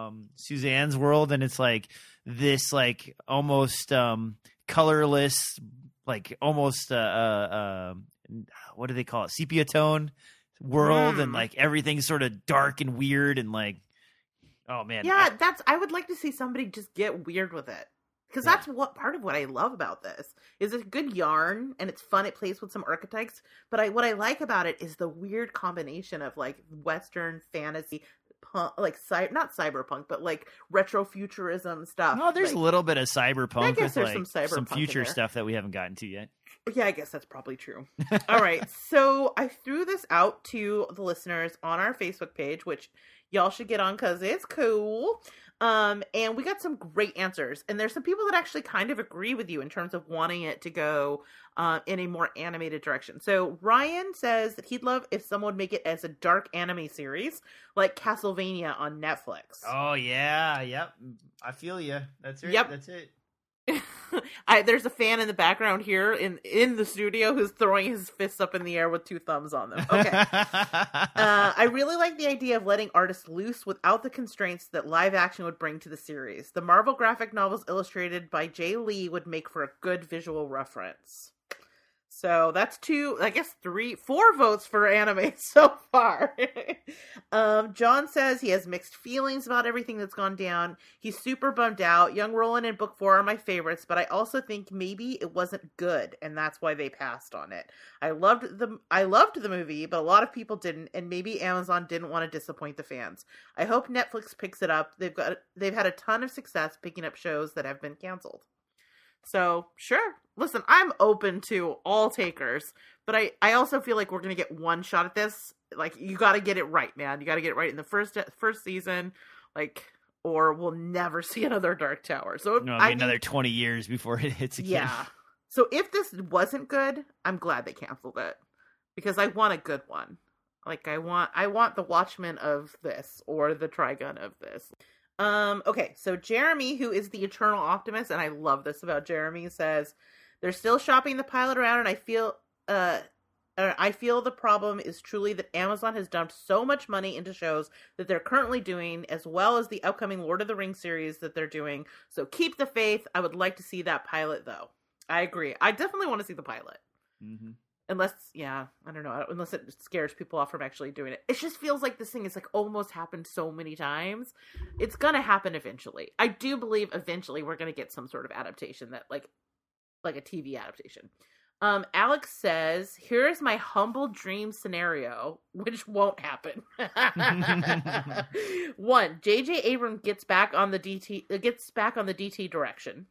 um, Suzanne's world, and it's like this like almost um, colorless, like almost uh, uh, uh, what do they call it, sepia tone world, and Mm. like everything's sort of dark and weird, and like oh man, yeah, that's. I would like to see somebody just get weird with it. Because that's what part of what I love about this is a good yarn and it's fun. It plays with some archetypes, but I what I like about it is the weird combination of like Western fantasy. Punk, like cy- not cyberpunk, but like retro futurism stuff. No, there's like, a little bit of cyberpunk I guess there's like some some, cyberpunk in future stuff that we haven't gotten to yet. Yeah, I guess that's probably true. All right. So I threw this out to the listeners on our Facebook page, which y'all should get on because it's cool. Um, and we got some great answers. And there's some people that actually kind of agree with you in terms of wanting it to go uh, in a more animated direction. So Ryan says that he'd love if someone would make it as a dark anime series like Castlevania on Netflix. Oh yeah, yep. I feel you. That's it. Yep. That's it. I, there's a fan in the background here in in the studio who's throwing his fists up in the air with two thumbs on them. Okay. Uh, I really like the idea of letting artists loose without the constraints that live action would bring to the series. The Marvel graphic novels illustrated by Jae Lee would make for a good visual reference. So that's two, I guess three, four votes for anime so far. um, John says he has mixed feelings about everything that's gone down. He's super bummed out. Young Roland and Book Four are my favorites, but I also think maybe it wasn't good, and that's why they passed on it. I loved the I loved the movie, but a lot of people didn't, and maybe Amazon didn't want to disappoint the fans. I hope Netflix picks it up. They've got they've had a ton of success picking up shows that have been canceled. So sure, listen, I'm open to all takers, but I I also feel like we're gonna get one shot at this. Like you got to get it right, man. You got to get it right in the first first season, like, or we'll never see another Dark Tower. So No, I another twenty years before it hits again. yeah. So if this wasn't good, I'm glad they canceled it because I want a good one. Like I want I want the Watchmen of this or the Trigun of this. Um okay, so Jeremy who is the eternal optimist and I love this about Jeremy says they're still shopping the pilot around and I feel uh uh, I feel the problem is truly that Amazon has dumped so much money into shows that they're currently doing, as well as the upcoming Lord of the Rings series that they're doing. So keep the faith. I would like to see that pilot, though. I agree. I definitely want to see the pilot. hmm Unless, yeah, I don't know. Unless it scares people off from actually doing it. It just feels like this thing is like almost happened so many times. It's gonna happen eventually. I do believe eventually we're gonna get some sort of adaptation that like, like a TV adaptation. Um, Alex says, "Here's my humble dream scenario, which won't happen." One, J.J. Abrams gets back on the DT, uh, gets back on the DT direction,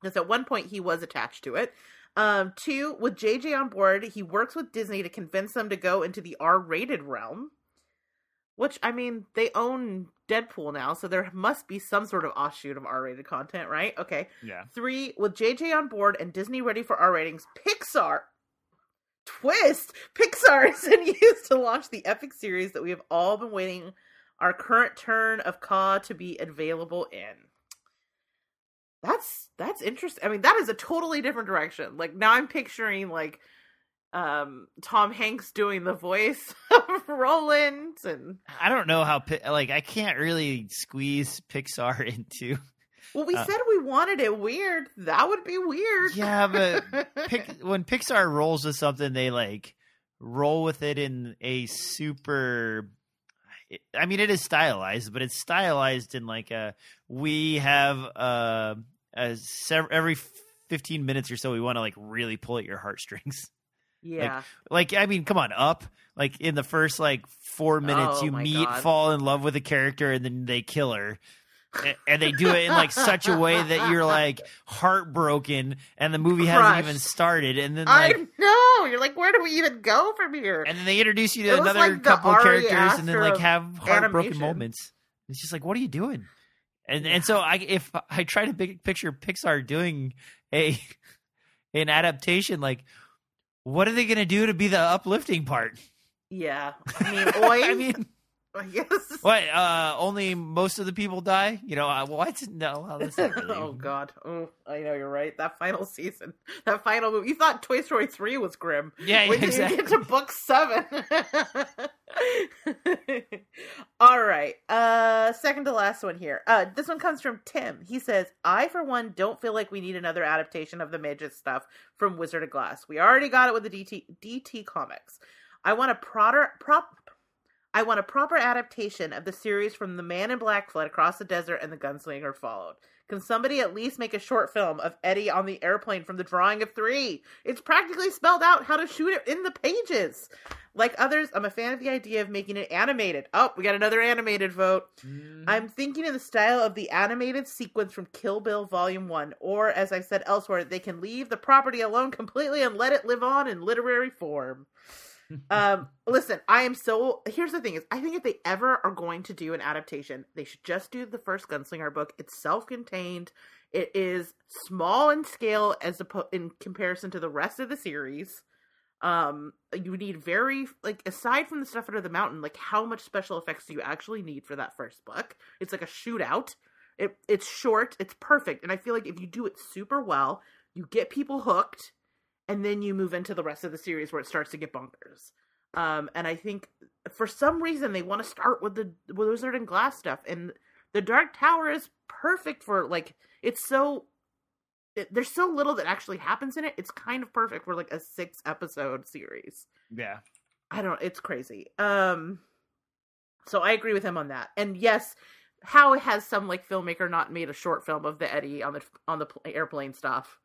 because at one point he was attached to it. Um, two, with JJ on board, he works with Disney to convince them to go into the R-rated realm. Which I mean, they own Deadpool now, so there must be some sort of offshoot of R-rated content, right? Okay. Yeah. Three, with JJ on board and Disney ready for R ratings, Pixar twist Pixar is in use to launch the epic series that we have all been waiting our current turn of Ka to be available in. That's that's interesting. I mean, that is a totally different direction. Like now I'm picturing like um Tom Hanks doing the voice of Roland and I don't know how like I can't really squeeze Pixar into. well we Uh, said we wanted it weird. That would be weird. Yeah, but when Pixar rolls with something, they like roll with it in a super. I mean, it is stylized, but it's stylized in like a. We have uh, a sev- every fifteen minutes or so, we want to like really pull at your heartstrings. Yeah. Like, I mean, come on, up. Like in the first like four minutes, Oh you meet, God. fall in love with a character, and then they kill her. And they do it in like such a way that you're like heartbroken, and the movie hasn't even started. And then like, I know. You're like, where do we even go from here? and then they introduce you to was another like couple characters, and then like have heartbroken animation. moments. It's just like, what are you doing? And and so I if I try to big picture Pixar doing a an adaptation, like what are they going to do to be the uplifting part? yeah. I mean, oy. I mean, I guess. what? Uh, only most of the people die. You know uh, what? No, well, that's not really. oh God! Oh, I know you're right. That final season, that final movie. You thought Toy Story three was grim. Yeah, Wait till exactly. you get to book seven. All right. Uh, second to last one here. Uh, this one comes from Tim. He says, "I for one don't feel like we need another adaptation of the midget stuff from Wizard of Glass. We already got it with the DT DT comics. I want a proper prop." I want a proper adaptation of the series from The Man in Black fled across the desert and the gunslinger followed. Can somebody at least make a short film of Eddie on the airplane from the drawing of three? It's practically spelled out how to shoot it in the pages. Like others, I'm a fan of the idea of making it animated. Oh, we got another animated vote. Mm-hmm. I'm thinking in the style of the animated sequence from Kill Bill Volume 1, or as I said elsewhere, they can leave the property alone completely and let it live on in literary form. Um, listen, I am so. Here's the thing: is I think if they ever are going to do an adaptation, they should just do the first Gunslinger book. It's self-contained. It is small in scale as oppo- in comparison to the rest of the series. Um, you need very like aside from the stuff under the mountain, like how much special effects do you actually need for that first book? It's like a shootout. It it's short, it's perfect, and I feel like if you do it super well, you get people hooked, and then you move into the rest of the series where it starts to get bonkers. Um, and I think for some reason they want to start with the Wizard and Glass stuff, and the Dark Tower is perfect for like it's so it, there's so little that actually happens in it. It's kind of perfect for like a six episode series. Yeah. I don't. It's crazy. Um, so I agree with him on that. And yes, how has some like filmmaker not made a short film of the Eddie on the on the airplane stuff?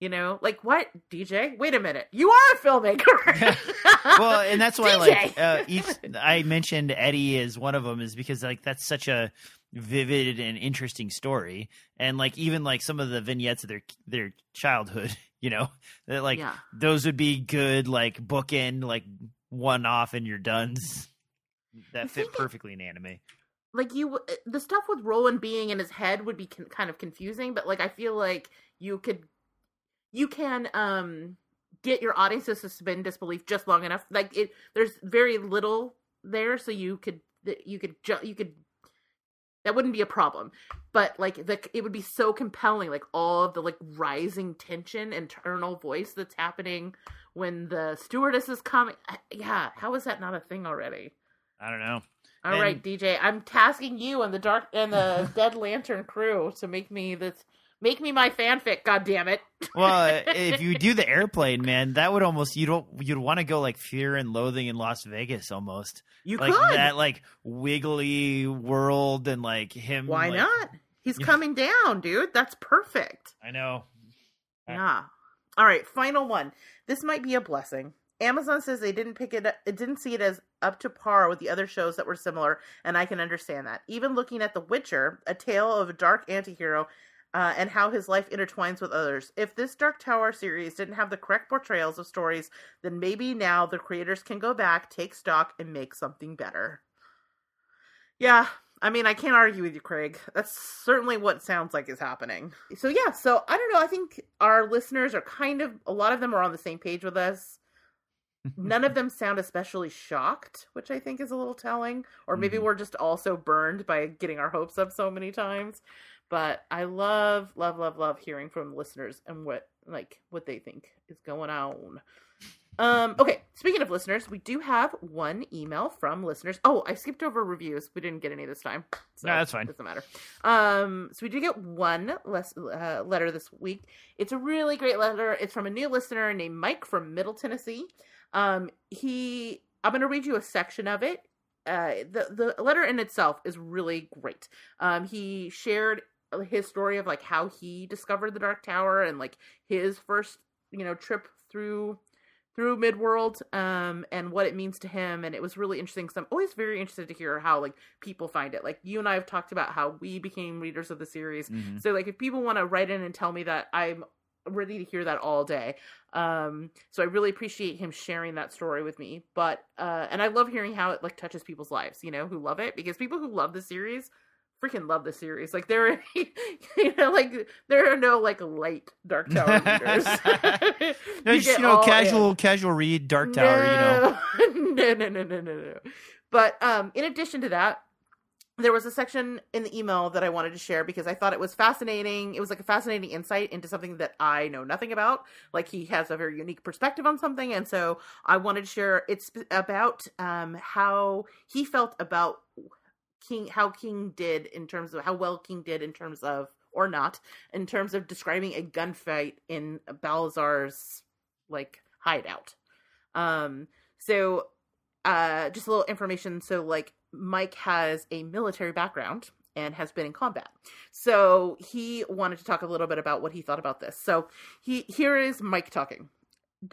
You know, like what, DJ? Wait a minute, you are a filmmaker. well, and that's why like uh, each I mentioned Eddie is one of them is because like that's such a vivid and interesting story, and like even like some of the vignettes of their their childhood, you know, that like yeah. those would be good like bookend like one off and you're done that fit perfectly in anime. like you the stuff with Roland being in his head would be con- kind of confusing but like i feel like you could you can um get your audience to suspend disbelief just long enough like it there's very little there so you could you could ju- you could that wouldn't be a problem but like the it would be so compelling like all of the like rising tension internal voice that's happening when the stewardess is coming yeah how is that not a thing already I don't know. all And- right, DJ. I'm tasking you and the dark and the Dead Lantern crew to make me this make me my fanfic, god damn it. Well, if you do the airplane, man, that would almost you don't you'd want to go like Fear and Loathing in Las Vegas almost. You like could. that like wiggly world and like him Why like- not? He's coming down, dude. That's perfect. I know. Yeah. All right, final one. This might be a blessing. Amazon says they didn't pick it up, it didn't see it as up to par with the other shows that were similar, and I can understand that. Even looking at The Witcher, a tale of a dark antihero uh, and how his life intertwines with others. If this Dark Tower series didn't have the correct portrayals of stories, then maybe now the creators can go back, take stock, and make something better. Yeah, I mean, I can't argue with you, Craig. That's certainly what sounds like is happening. So, yeah, so I don't know. I think our listeners are kind of, a lot of them are on the same page with us. None of them sound especially shocked, which I think is a little telling. Or maybe Mhm. we're just also burned by getting our hopes up so many times. But I love, love, love, love hearing from listeners and what, like, what they think is going on. Um, okay, speaking of listeners, we do have one email from listeners. Oh, I skipped over reviews. We didn't get any this time. So No, that's fine. It doesn't matter. Um, so we did get one less, uh, letter this week. It's a really great letter. It's from a new listener named Mike from Middle Tennessee. Um, he, I'm going to read you a section of it. Uh, the the letter in itself is really great. Um, he shared his story of like how he discovered the Dark Tower and like his first you know trip through through Mid-World um and what it means to him. And it was really interesting because i'm always very interested to hear how like people find it. Like you and i have talked about how we became readers of the series. Mhm. so like if people want to write in and tell me that i'm ready to hear that all day. Um so i really appreciate him sharing that story with me. But uh and i love hearing how it like touches people's lives you know who love it. Because people who love the series freaking love the series like there are you know like there are no like light dark tower readers No, just, you know, all in. casual casual read Dark Tower, you know. no, no, no, no, no, no. But um, in addition to that, there was a section in the email that I wanted to share because I thought it was fascinating. It was like a fascinating insight into something that I know nothing about. Like he has a very unique perspective on something, and so I wanted to share. It's about um, how he felt about King, how King did in terms of how well King did in terms of or not in terms of describing a gunfight in Balazar's like hideout. Um, so uh, just a little information. So like Mike has a military background and has been in combat. So he wanted to talk a little bit about what he thought about this. So he here is Mike talking.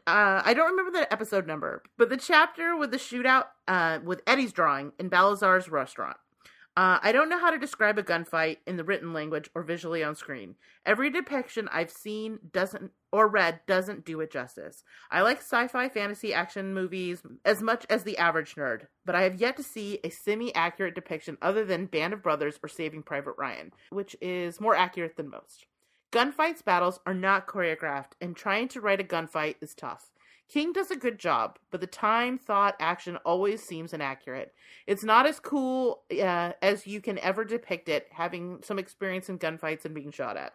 Uh, I don't remember the episode number, but the chapter with the shootout uh, with Eddie's drawing in Balazar's restaurant. Uh, I don't know how to describe a gunfight in the written language or visually on screen. Every depiction I've seen doesn't or read doesn't do it justice. I like sci-fi fantasy action movies as much as the average nerd, but I have yet to see a semi-accurate depiction other than Band of Brothers or Saving Private Ryan, which is more accurate than most. Gunfights battles are not choreographed, and trying to write a gunfight is tough. King does a good job, but the time, thought, action always seems inaccurate. It's not as cool uh, as you can ever depict it, having some experience in gunfights and being shot at.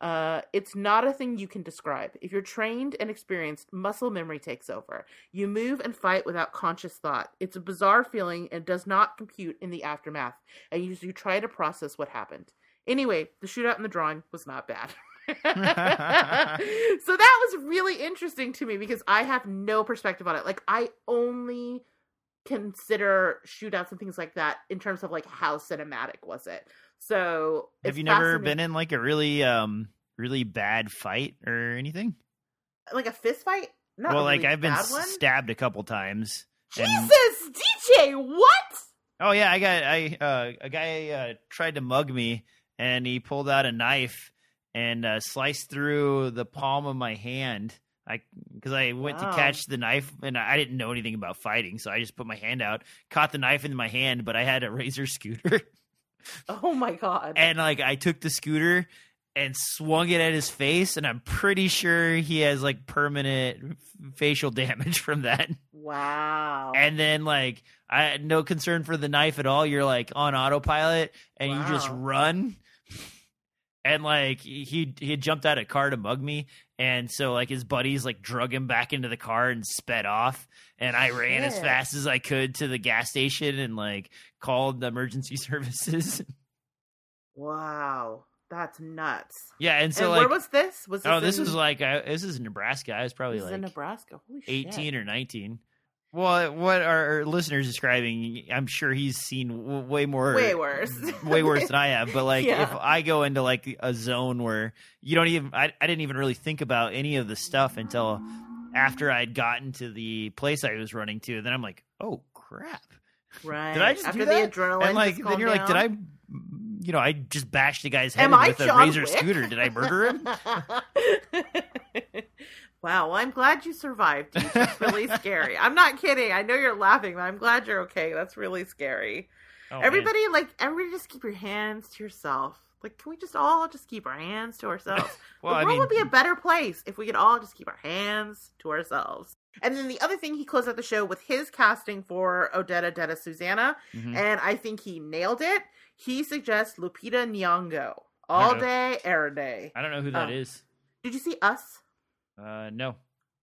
Uh, it's not a thing you can describe. If you're trained and experienced, muscle memory takes over. You move and fight without conscious thought. It's a bizarre feeling and does not compute in the aftermath, and you, you try to process what happened. Anyway, the shootout in the drawing was not bad. so that was really interesting to me because I have no perspective on it. Like I only consider shootouts and things like that in terms of like how cinematic was it. So Have you never been in like a really um really bad fight or anything? like a fist fight? Not well, a like really I've been one. stabbed a couple times. and- Jesus, DJ, what? Oh yeah, I got I uh, a guy uh, tried to mug me and he pulled out a knife and uh, sliced through the palm of my hand. I because I went Wow. to catch the knife and I didn't know anything about fighting, so I just put my hand out, caught the knife in my hand, but I had a razor scooter Oh my god. and like I took the scooter and swung it at his face, and I'm pretty sure he has like permanent f- facial damage from that. wow. And then like I had no concern for the knife at all. You're like on autopilot and you just run. And like he he had jumped out of a car to mug me, and so like his buddies like drug him back into the car and sped off. And I ran as fast as I could to the gas station and like called the emergency services. wow. That's nuts. yeah, and so and like where was this? Was this oh, this was like I, this is Nebraska. I was probably this like in Nebraska. Holy shit. 18 or 19. Well, what our listeners describing, I'm sure he's seen w- way more, Way worse. way worse than I have. But like, Yeah. if I go into like a zone where you don't even, I, I didn't even really think about any of the stuff until after I'd gotten to the place I was running to. Then I'm like, oh crap! Right. Did I just After do the that? adrenaline? and like, then you're calmed like, did? I, you know, I just bashed the guy's head Am in I with a John razor Wick? scooter. Did I murder him? wow, well, I'm glad you survived. It's really scary. I'm not kidding. I know you're laughing, but I'm glad you're okay. That's really scary. Oh, man. everybody, like, everybody, just keep your hands to yourself. Like, can we just all just keep our hands to ourselves? Well, the I world mean, would be a better place if we could all just keep our hands to ourselves. And then the other thing, he closed out the show with his casting for Odetta Detta Susannah, mhm. and I think he nailed it. He suggests Lupita Nyong'o all day, every day. I don't know who that Oh. is. Did you see Us? Uh, no.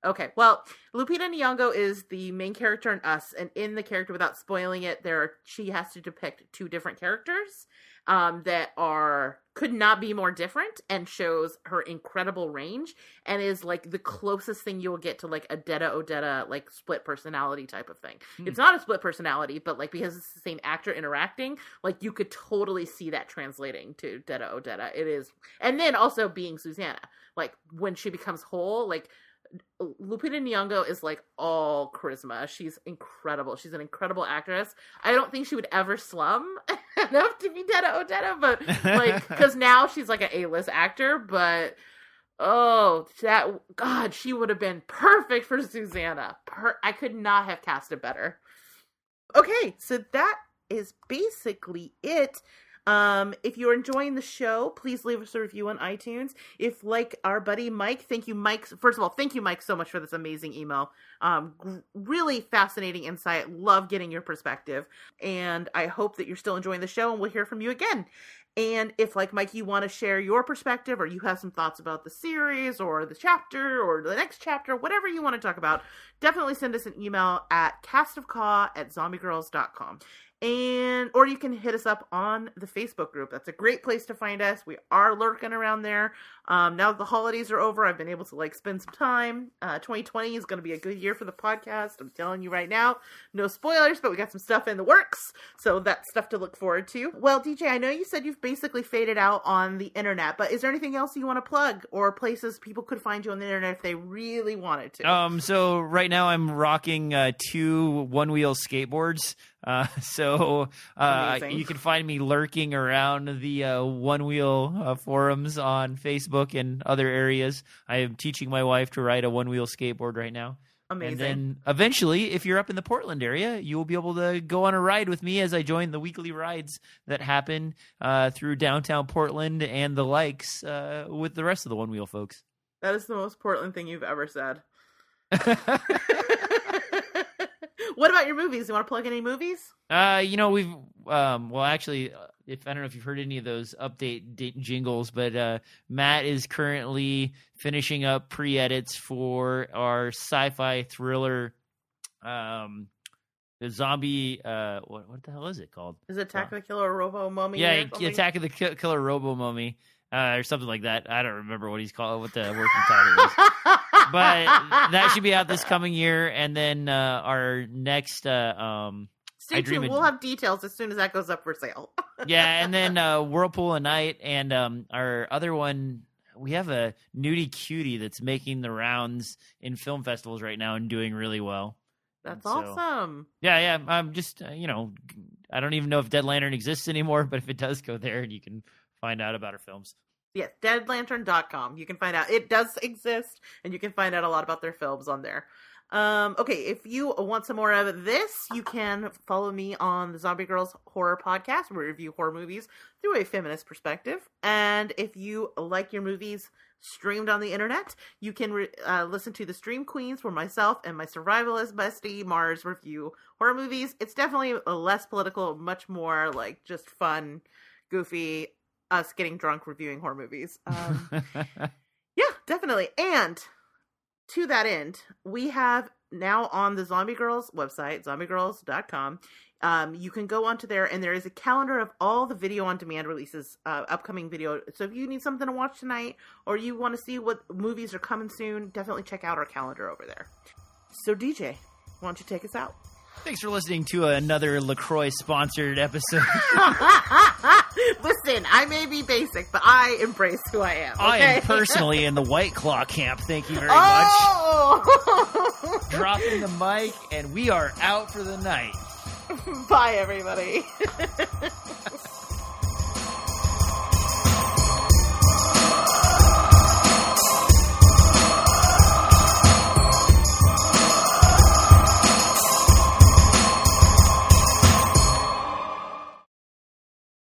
Okay, well, Lupita Nyong'o is the main character in Us, and in the character, without spoiling it, there are, she has to depict two different characters um, that are could not be more different, and shows her incredible range, and is like the closest thing you will get to like a Detta Odetta like split personality type of thing. Hmm. It's not a split personality, but like because it's the same actor interacting, like you could totally see that translating to Detta Odetta. It is, and then also being Susannah, like when she becomes whole, like Lupita Nyong'o is like all charisma. She's incredible. She's an incredible actress. I don't think she would ever slum enough to be Detta Odetta, but like because now she's like an A-list actor. But oh, that God, she would have been perfect for Susannah. Per- I could not have cast it better. Okay, so that is basically it. Um, if you're enjoying the show, please leave us a review on iTunes. If like our buddy Mike, thank you, Mike. First of all, thank you, Mike, so much for this amazing email. Um, gr- really fascinating insight. Love getting your perspective, and I hope that you're still enjoying the show, and we'll hear from you again. And if, like Mike, you want to share your perspective, or you have some thoughts about the series, or the chapter, or the next chapter, whatever you want to talk about, definitely send us an email at castofka at zombiegrrlz.com and or you can hit us up on the facebook group. That's a great place to find us. We are lurking around there. Um, now that the holidays are over i've been able to like spend some time. Uh, 2020 is going to be a good year for the podcast i'm telling you right now. No spoilers but we got some stuff in the works so that's stuff to look forward to. Well dj i know you said you've basically faded out on the internet but is there anything else you want to plug or places people could find you on the internet if they really wanted to? Um, so right now I'm rocking uh, two one wheel skateboards. Uh, so uh, you can find me lurking around the uh, one wheel uh, forums on Facebook and other areas. I am teaching my wife to ride a one wheel skateboard right now. amazing And then eventually, if you're up in the Portland area, you will be able to go on a ride with me as I join the weekly rides that happen uh, through downtown Portland and the likes uh, with the rest of the one wheel folks. that is the most portland thing you've ever said what about your movies? You want to plug any movies? Uh, you know, we've um, well, actually, uh, if I don't know if you've heard any of those update di- jingles, but uh, Matt is currently finishing up pre-edits for our sci-fi thriller, um, the zombie. Uh, what what the hell is it called? Is it Attack of the Killer Robo Mummy? yeah. Attack of the Killer Robo Mummy. uh, or something like that. I don't remember what he's called, what the working title is. But that should be out this coming year, and then uh, our next, uh, um, Stay I dream tuned. We'll have details as soon as that goes up for sale. yeah, and then uh, Whirlpool of Night, and um, our other one. We have a nudie cutie that's making the rounds in film festivals right now and doing really well. That's So- awesome. Yeah, yeah. I'm just, uh, you know, I don't even know if Dead Lantern exists anymore, but if it does, go there and you can find out about our films. Yes, deadlantern.com. You can find out. It does exist, and you can find out a lot about their films on there. Um, okay, if you want some more of this, you can follow me on the Zombie Grrlz Horror Podcast, where we review horror movies through a feminist perspective. And if you like your movies streamed on the internet, you can re- uh, listen to the Stream Queens, where myself and my survivalist bestie Mars review horror movies. It's definitely less political, much more like just fun, goofy, us getting drunk reviewing horror movies. Um, yeah, definitely. And to that end, we have now on the Zombie Grrlz website, zombiegrrlz.com. Um, you can go onto there, and there is a calendar of all the video on demand releases, uh, upcoming video. So if you need something to watch tonight, or you want to see what movies are coming soon, definitely check out our calendar over there. So, DJ, why don't you take us out? Thanks for listening to another LaCroix sponsored episode. Listen, I may be basic, but I embrace who I am. I am personally in the White Claw camp. Thank you very Oh! much. Dropping the mic, and we are out for the night. Bye, everybody.